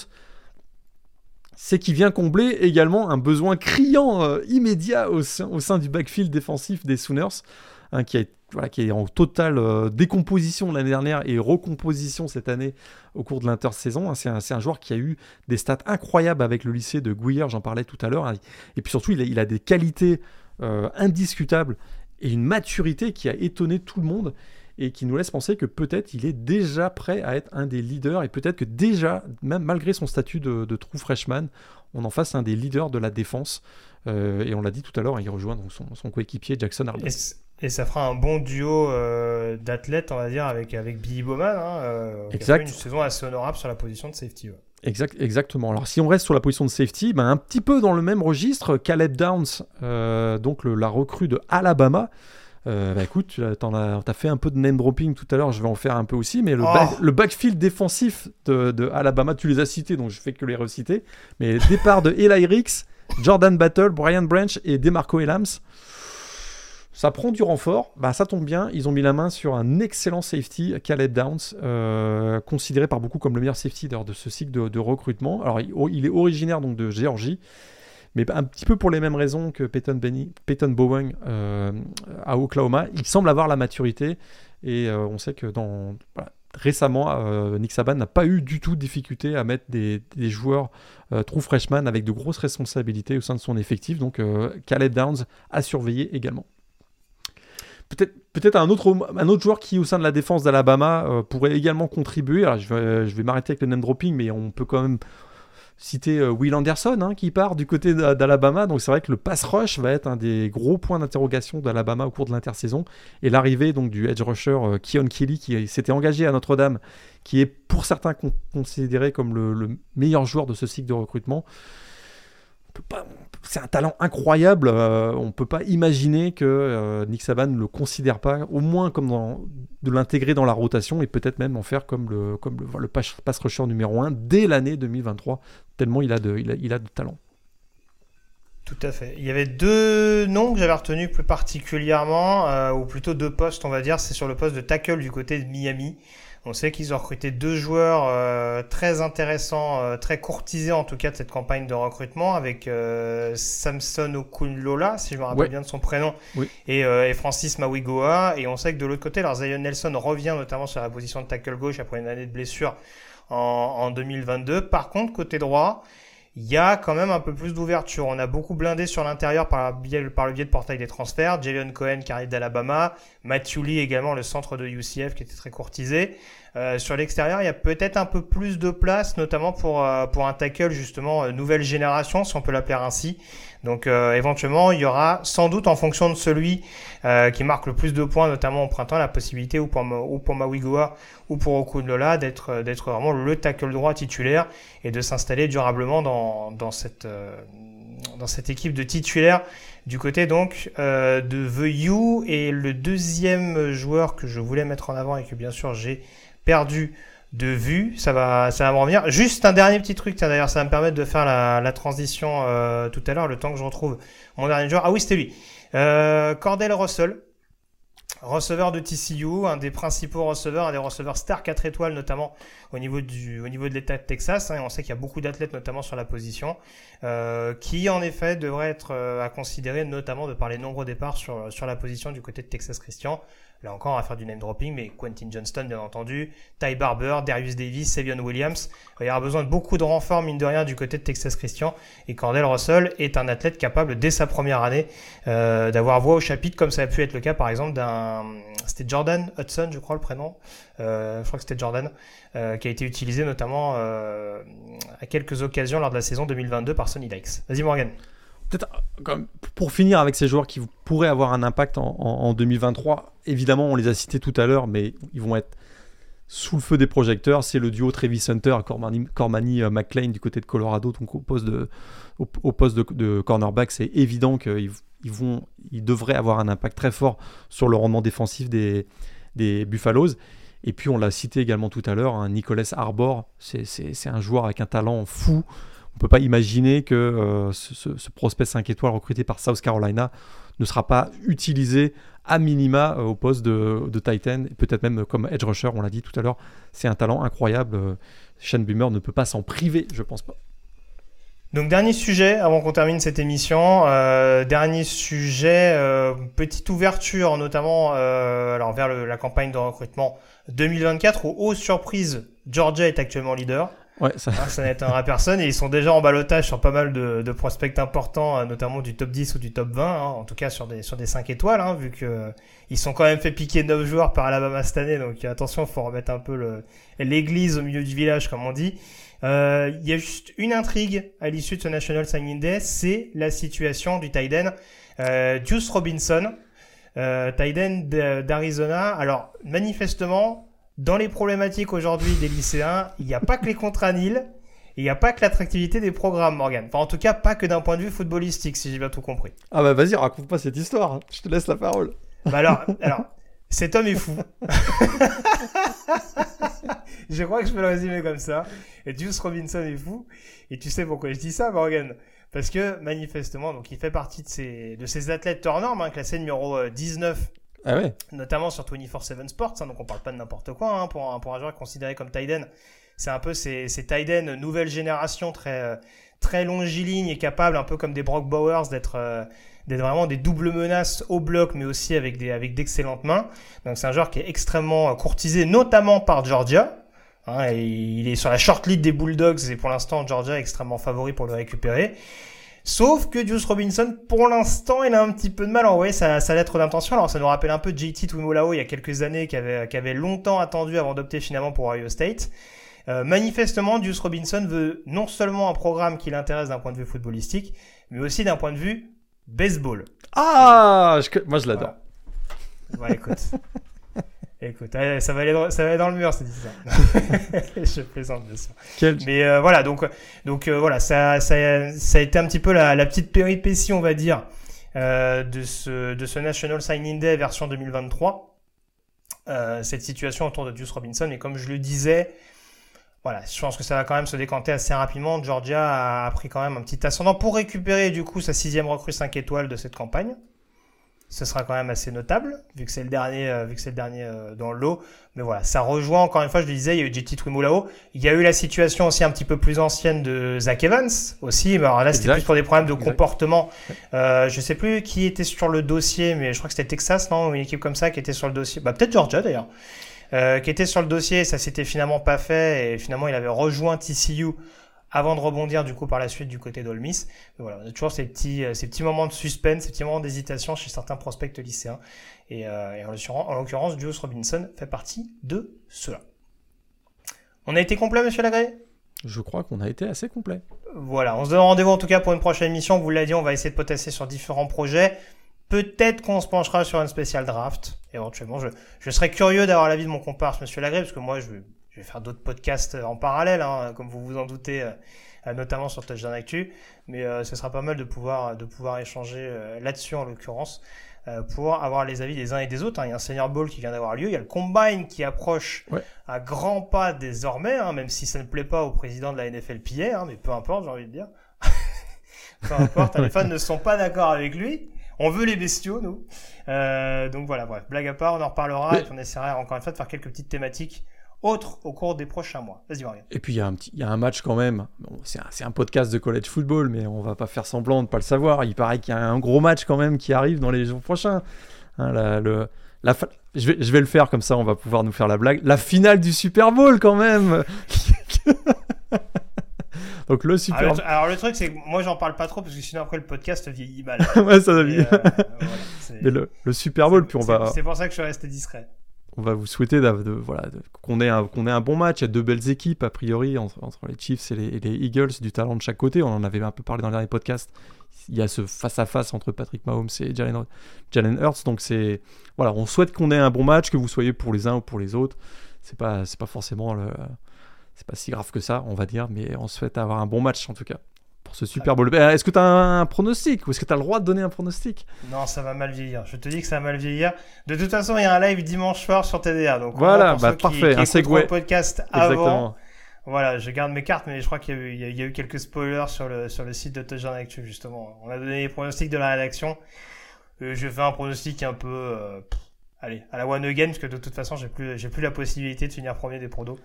C'est qu'il vient combler également un besoin criant euh, immédiat au sein, du backfield défensif des Sooners, hein, qui été voilà, qui est en totale euh, décomposition l'année dernière et recomposition cette année au cours de l'intersaison. Hein. C'est un, joueur qui a eu des stats incroyables avec le lycée de Guyer, j'en parlais tout à l'heure. Hein. Et puis surtout, il a, des qualités euh, indiscutables et une maturité qui a étonné tout le monde et qui nous laisse penser que peut-être il est déjà prêt à être un des leaders et peut-être que déjà, même malgré son statut de, true freshman, on en fasse un des leaders de la défense. Euh, et on l'a dit tout à l'heure, il rejoint donc son, coéquipier Jackson Arnold. Et ça fera un bon duo euh, d'athlètes, on va dire, avec, avec Billy Bowman. Hein, euh, exact. Qui a une saison assez honorable sur la position de safety. Exact, exactement. Alors si on reste sur la position de safety, ben, un petit peu dans le même registre, Caleb Downs, euh, donc le, la recrue de Alabama. Euh, bah écoute, tu as, fait un peu de name dropping tout à l'heure, je vais en faire un peu aussi, mais le, oh. le backfield défensif de, de, Alabama, tu les as cités, donc je fais que les reciter. Mais départ de Eli Ricks, Jordan Battle, Brian Branch et Demarco Elams. Ça prend du renfort, bah, ça tombe bien, ils ont mis la main sur un excellent safety, Caleb Downs, euh, considéré par beaucoup comme le meilleur safety de ce cycle de, recrutement. Alors il, est originaire donc de Géorgie, mais un petit peu pour les mêmes raisons que Peyton, Peyton Bowen euh, à Oklahoma. Il semble avoir la maturité et euh, on sait que récemment, Nick Saban n'a pas eu du tout de difficulté à mettre des, des joueurs true freshman avec de grosses responsabilités au sein de son effectif. Donc Caleb Downs a surveillé également. Peut-être un autre, joueur qui, au sein de la défense d'Alabama, euh, pourrait également contribuer. Je vais, m'arrêter avec le name dropping, mais on peut quand même citer euh, Will Anderson hein, qui part du côté d'Alabama. Donc, c'est vrai que le pass rush va être un des gros points d'interrogation d'Alabama au cours de l'intersaison. Et l'arrivée donc du edge rusher euh, Keon Kelly, qui s'était engagé à Notre-Dame, qui est pour certains considéré comme le meilleur joueur de ce cycle de recrutement c'est un talent incroyable. Euh, on ne peut pas imaginer que euh, Nick Saban ne le considère pas, au moins comme de l'intégrer dans la rotation et peut-être même en faire comme le, comme le, pass, rusher numéro 1 dès l'année 2023, tellement il a de, il a, de talent. Tout à fait. Il y avait deux noms que j'avais retenus plus particulièrement, euh, ou plutôt deux postes, on va dire. C'est sur le poste de tackle du côté de Miami. On sait qu'ils ont recruté deux joueurs euh, très intéressants, euh, très courtisés en tout cas de cette campagne de recrutement avec euh, Samson Okunlola, si je me rappelle bien de son prénom, et, Francis Mawigoa. Et on sait que de l'autre côté, alors Zion Nelson revient notamment sur la position de tackle gauche après une année de blessure en, en 2022. Par contre, côté droit, il y a quand même un peu plus d'ouverture. On a beaucoup blindé sur l'intérieur par, le biais de portail des transferts. Jalen Cohen qui arrive d'Alabama, Matthew Lee également, le centre de UCF qui était très courtisé. Euh, sur l'extérieur, il y a peut-être un peu plus de place, notamment pour, euh, un tackle justement euh, nouvelle génération, si on peut l'appeler ainsi. Donc éventuellement, il y aura sans doute en fonction de celui qui marque le plus de points, notamment au printemps, la possibilité ou pour, ou Mawigoa ou pour Okunlola d'être d'être vraiment le tackle droit titulaire et de s'installer durablement dans, cette équipe de titulaires. Du côté donc de You et le deuxième joueur que je voulais mettre en avant et que bien sûr j'ai perdu de vue. Ça va, ça va me revenir. Juste un dernier petit truc, d'ailleurs, ça va me permettre de faire la, transition euh, tout à l'heure, le temps que je retrouve mon dernier joueur. Ah oui, c'était lui. Euh, Cordell Russell, receveur de TCU, un des principaux receveurs, un des receveurs star 4 étoiles notamment au niveau du au niveau de l'État de Texas. Hein, on sait qu'il y a beaucoup d'athlètes notamment sur la position, euh, qui en effet devrait être à considérer notamment de par les nombreux départs sur sur la position du côté de Texas Christian. Là encore, on va faire du name dropping, mais Quentin Johnston, bien entendu, Ty Barber, Darius Davis, Savion Williams. Il y aura besoin de beaucoup de renforts, mine de rien, du côté de Texas Christian. Et Cordell Russell est un athlète capable, dès sa première année, euh, d'avoir voix au chapitre, comme ça a pu être le cas, par exemple, d'un... C'était Jordan Hudson, je crois, le prénom. Euh, je crois que c'était Jordan, euh, qui a été utilisé notamment à quelques occasions lors de la saison 2022 par Sonny Dykes. Vas-y, Morgan. Peut-être comme pour finir avec ces joueurs qui pourraient avoir un impact en, en 2023, évidemment, on les a cités tout à l'heure, mais ils vont être sous le feu des projecteurs, c'est le duo Travis Hunter, Cormani, euh, McLean du côté de Colorado, donc au poste de, cornerback, c'est évident qu'ils devraient avoir un impact très fort sur le rendement défensif des, des Buffaloes. Et puis on l'a cité également tout à l'heure, hein, Nicolas Arbor, c'est un joueur avec un talent fou. On ne peut pas imaginer que euh, ce, prospect 5 étoiles recruté par South Carolina ne sera pas utilisé à minima euh, au poste de, Titan, peut-être même comme edge rusher, on l'a dit tout à l'heure. C'est un talent incroyable. Euh, Shane Boomer ne peut pas s'en priver, je pense pas. Donc dernier sujet avant qu'on termine cette émission, dernier sujet, petite ouverture notamment alors vers la campagne de recrutement 2024 où, aux surprise, Georgia est actuellement leader. Ouais, ça... Ah, ça n'étonnera personne et ils sont déjà en balotage sur pas mal de, de, prospects importants, euh, notamment du top 10 ou du top 20, hein, en tout cas sur des, sur des 5 étoiles, hein, vu que euh, ils sont quand même fait piquer 9 joueurs par Alabama cette année, donc attention, faut remettre un peu l'église au milieu du village, comme on dit. Euh, il y a juste une intrigue à l'issue de ce National Signing Day, c'est la situation du Tiden euh, Juice Robinson, euh, d'Arizona. Alors, manifestement, dans les problématiques aujourd'hui des lycéens, il n'y a pas que les contrats nils, il n'y a pas que l'attractivité des programmes, Morgan. Enfin, en tout cas, pas que d'un point de vue footballistique, si j'ai bien tout compris. Ah bah vas-y, raconte pas cette histoire, hein. je te laisse la parole. Bah alors, alors cet homme est fou. je crois que je peux le résumer comme ça. Et Juice Robinson est fou. Et tu sais pourquoi je dis ça, Morgan Parce que manifestement, donc il fait partie de ces, de ces athlètes hors normes, hein, classé numéro 19 euh, ah ouais. Notamment sur 24-7 Sports, hein, donc on parle pas de n'importe quoi hein, pour, un, joueur considéré comme Tiden. C'est un peu ces, ces Tiden nouvelle génération très, euh, très longiligne et capable, un peu comme des Brock Bowers, d'être euh, d'être vraiment des doubles menaces au bloc, mais aussi avec des avec d'excellentes mains. Donc c'est un joueur qui est extrêmement courtisé, notamment par Georgia. Hein, il est sur la short lead des Bulldogs et pour l'instant Georgia est extrêmement favori pour le récupérer. Sauf que Juice Robinson, pour l'instant, il a un petit peu de mal à envoyer sa, lettre d'intention. Alors, ça nous rappelle un peu JT Tumolao il y a quelques années, qui avait, qui avait longtemps attendu avant d'opter finalement pour Ohio State. Euh, manifestement, Juice Robinson veut non seulement un programme qui l'intéresse d'un point de vue footballistique, mais aussi d'un point de vue baseball. Ah, moi je l'adore. Ouais, écoute. Écoute, ça va aller dans, ça va aller dans le mur, c'est dit ça. je plaisante bien sûr. Mais euh, voilà, donc donc euh, voilà, ça, ça ça a été un petit peu la, la petite péripétie, on va dire, euh, de ce de ce National Signing Day version 2023. Euh, cette situation autour de Juice Robinson, et comme je le disais, voilà, je pense que ça va quand même se décanter assez rapidement. Georgia a pris quand même un petit ascendant pour récupérer du coup sa sixième recrue 5 étoiles de cette campagne ce sera quand même assez notable, vu que c'est le dernier, euh, vu que c'est le dernier euh, dans le lot. Mais voilà, ça rejoint encore une fois, je le disais, il y a eu JT Twimulao. Il y a eu la situation aussi un petit peu plus ancienne de Zach Evans aussi. Mais alors là, c'était plus pour des problèmes de comportement. Euh, je sais plus qui était sur le dossier, mais je crois que c'était Texas, non, une équipe comme ça qui était sur le dossier. Bah peut-être Georgia d'ailleurs. Euh, qui était sur le dossier, ça s'était finalement pas fait et finalement il avait rejoint TCU avant de rebondir du coup par la suite du côté d'Olmis. Voilà, on a toujours ces petits, euh, ces petits moments de suspense, ces petits moments d'hésitation chez certains prospects lycéens. Et, euh, en l'occurrence, Jules Robinson fait partie de cela. On a été complet, monsieur Lagré? Je crois qu'on a été assez complet. Voilà, on se donne rendez-vous en tout cas pour une prochaine émission. Vous l'avez dit, on va essayer de potasser sur différents projets. Peut-être qu'on se penchera sur un spécial draft. Éventuellement, je, je serais curieux d'avoir l'avis de mon comparse, monsieur Lagré, parce que moi, je je vais faire d'autres podcasts en parallèle, hein, comme vous vous en doutez, euh, notamment sur Touchdown Actu. Mais euh, ce sera pas mal de pouvoir, de pouvoir échanger euh, là-dessus en l'occurrence pour avoir les avis des uns et des autres. Hein. Il y a un Senior Bowl qui vient d'avoir lieu, il y a le Combine qui approche à grands pas désormais, hein, même si ça ne plaît pas au président de la NFLPA, mais peu importe, j'ai envie de dire. peu importe, les fans ne sont pas d'accord avec lui. On veut les bestiaux, nous. donc voilà, bref, blague à part, on en reparlera et on essaiera encore une fois de faire quelques petites thématiques autre au cours des prochains mois. Vas-y, Morgan. Et puis, il y, a un petit, y a un match quand même. c'est, un, podcast de college football, mais on va pas faire semblant de ne pas le savoir. Il paraît qu'il y a un gros match quand même qui arrive dans les jours prochains. Hein, la, le, la je, vais, je vais le faire comme ça, on va pouvoir nous faire la blague. La finale du Super Bowl quand même Donc le Super alors, alors, le truc, c'est que moi, j'en parle pas trop parce que sinon après le podcast vieillit mal. ouais, ça vieillit. Euh, le, le, Super Bowl, puis on va. C'est pour ça que je suis resté discret. On va vous souhaiter qu'on ait, un- bon match. Il y a deux belles équipes, a priori, entre, les Chiefs et les, Eagles, du talent de chaque côté. On en avait un peu parlé dans le dernier podcast. Il y a ce face-à-face entre Patrick Mahomes et Jalen, Jalen Hurts. Donc, c'est, voilà, on souhaite qu'on ait un bon match, que vous soyez pour les uns ou pour les autres. C'est pas, forcément pas si grave que ça, on va dire, mais on souhaite avoir un bon match en tout cas. Pour ce Super Bowl. Euh, Est-ce que tu as un pronostic ou est-ce que tu as le droit de donner un pronostic? Non, ça va mal vieillir. Je te dis que ça va mal vieillir. De toute façon, il y a un live dimanche soir sur TDA. Donc, Voilà, bah, ceux qui- parfait, qui un podcast avant. Exactement. Voilà, je garde mes cartes, mais je crois qu'il y, a eu- y a- quelques spoilers sur le, sur le site de Touchdown Actu, justement. On a donné les pronostics de la rédaction. Euh, je fais un pronostic un peu, euh, pff, allez, à la one again, parce que de toute façon, j'ai plus, plus la possibilité de finir premier des prodos.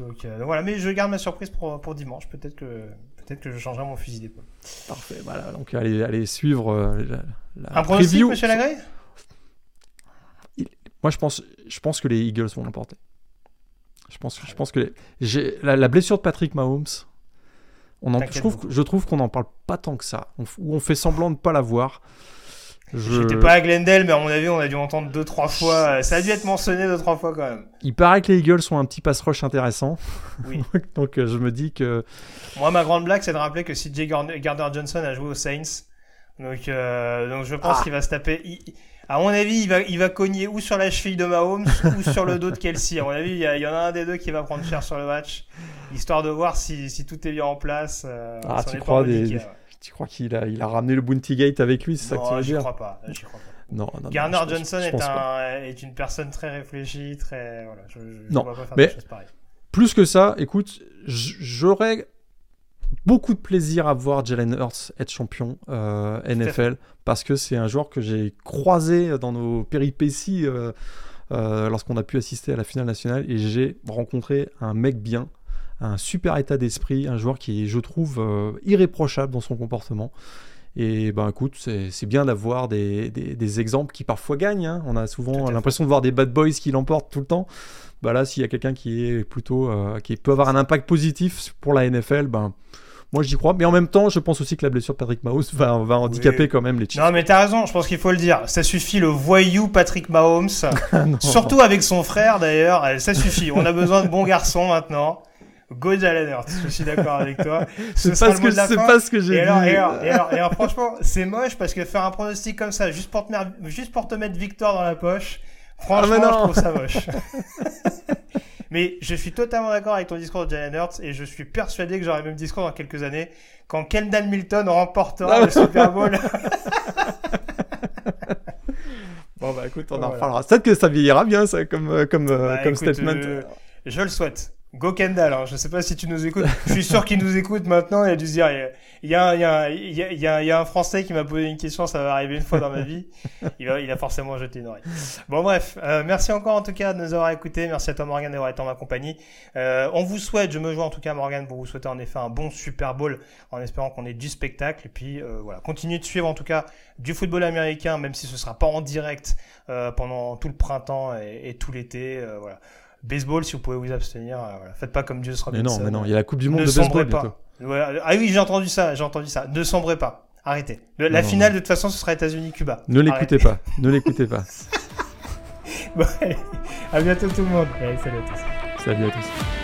Donc, euh, voilà, mais je garde ma surprise pour, pour dimanche. Peut-être que, peut-être que je changerai mon fusil d'épaule. Parfait, voilà. Donc allez, allez suivre euh, la, la Un pronostic, preview. monsieur Lagré? Moi, je pense, je pense que les Eagles vont l'emporter. Je pense, je pense que les- j'ai la, la blessure de Patrick Mahomes. On en, je trouve, je trouve qu'on n'en parle pas tant que ça. On, ou on fait semblant de pas la voir. Je- J'étais pas à Glendale, mais à mon avis, on a dû entendre deux, trois fois. Ça a dû être mentionné deux, trois fois quand même. Il paraît que les Eagles sont un petit pass rush intéressant. Oui. Donc euh, je me dis que Moi, ma grande blague, c'est de rappeler que CJ Gardner-Johnson a joué aux Saints. Donc, euh, donc je pense Ah. qu'il va se taper. il- à mon avis, il va, il va cogner ou sur la cheville de Mahomes ou sur le dos de Kelsey. À mon avis, il y, a- il y en a un des deux qui va prendre cher sur le match, histoire de voir si, si tout est bien en place. euh, Ah, tu crois des- ouais. Tu crois qu'il a, il a ramené le Bounty Gate avec lui, c'est ça que tu veux dire crois pas. J'y crois pas. Non, non, non, Garner je pense- Johnson je est, un, une personne très réfléchie, très. Voilà, je, je, je Non, pas faire mais-. Plus que ça, écoute, j'aurais beaucoup de plaisir à voir Jalen Hurts être champion euh, NFL parce que c'est un joueur que j'ai croisé dans nos péripéties euh, euh, lorsqu'on a pu assister à la finale nationale et j'ai rencontré un mec bien, un super état d'esprit, un joueur qui est, je trouve, euh, irréprochable dans son comportement. Et ben écoute, c'est bien d'avoir des, des- des exemples qui parfois gagnent. hein. On a souvent l'impression de voir des bad boys qui l'emportent tout le temps. Bah là, s'il y a quelqu'un qui est plutôt euh, qui peut avoir un impact positif pour la NFL, ben moi j'y crois. Mais en même temps, je pense aussi que la blessure de Patrick Mahomes va, va handicaper Oui. quand même les Chiefs. Non, mais t'as raison, je pense qu'il faut le dire. Ça suffit le voyou Patrick Mahomes. Surtout avec son frère d'ailleurs, ça suffit. On a besoin de bons garçons maintenant. Go Jalen Hurts, je suis d'accord avec toi. Ce c'est sera pas, ce que, la pas ce que j'ai dit. alors, et, alors, et, alors, et alors, franchement, c'est moche parce que faire un pronostic comme ça, juste pour te, mer- juste pour te mettre victoire dans la poche, franchement, Ah, je trouve ça moche. mais je suis totalement d'accord avec ton discours de Jalen Hurts et je suis persuadé que j'aurai le même discours dans quelques années quand Kendall Milton remportera le Super Bowl. Bon bah écoute, on en reparlera. Peut-être que ça vieillira bien ça comme, euh, comme, euh, Bah, comme écoute, statement. euh, je le souhaite. Go Kendall, hein. je sais pas si tu nous écoutes. Je suis sûr qu'il nous écoute maintenant. Il a dû se dire, il y a, il y a, y a, y a un Français qui m'a posé une question, ça va arriver une fois dans ma vie. Il, va, il a forcément jeté une oreille. Bon bref, euh, merci encore en tout cas de nous avoir écoutés. Merci à toi Morgan d'avoir été en ma compagnie. Euh, on vous souhaite, je me joins en tout cas Morgan pour vous souhaiter en effet un bon Super Bowl en espérant qu'on ait du spectacle. Et puis euh, voilà, continuez de suivre en tout cas du football américain, même si ce sera pas en direct euh, pendant tout le printemps et, et tout l'été. euh, voilà. Baseball, si vous pouvez vous abstenir, euh, voilà. faites pas comme Dieu Mais non, mais non, il y a la Coupe du Monde ne de baseball pas. Ouais, ah oui, j'ai entendu ça, j'ai entendu ça. Ne sombrez pas. Arrêtez. Le- la Non, finale, de toute façon, ce sera États-Unis-Cuba. Ne l'écoutez pas, ne l'écoutez pas. Bon, allez, à bientôt tout le monde. Allez, salut à tous. Salut à tous.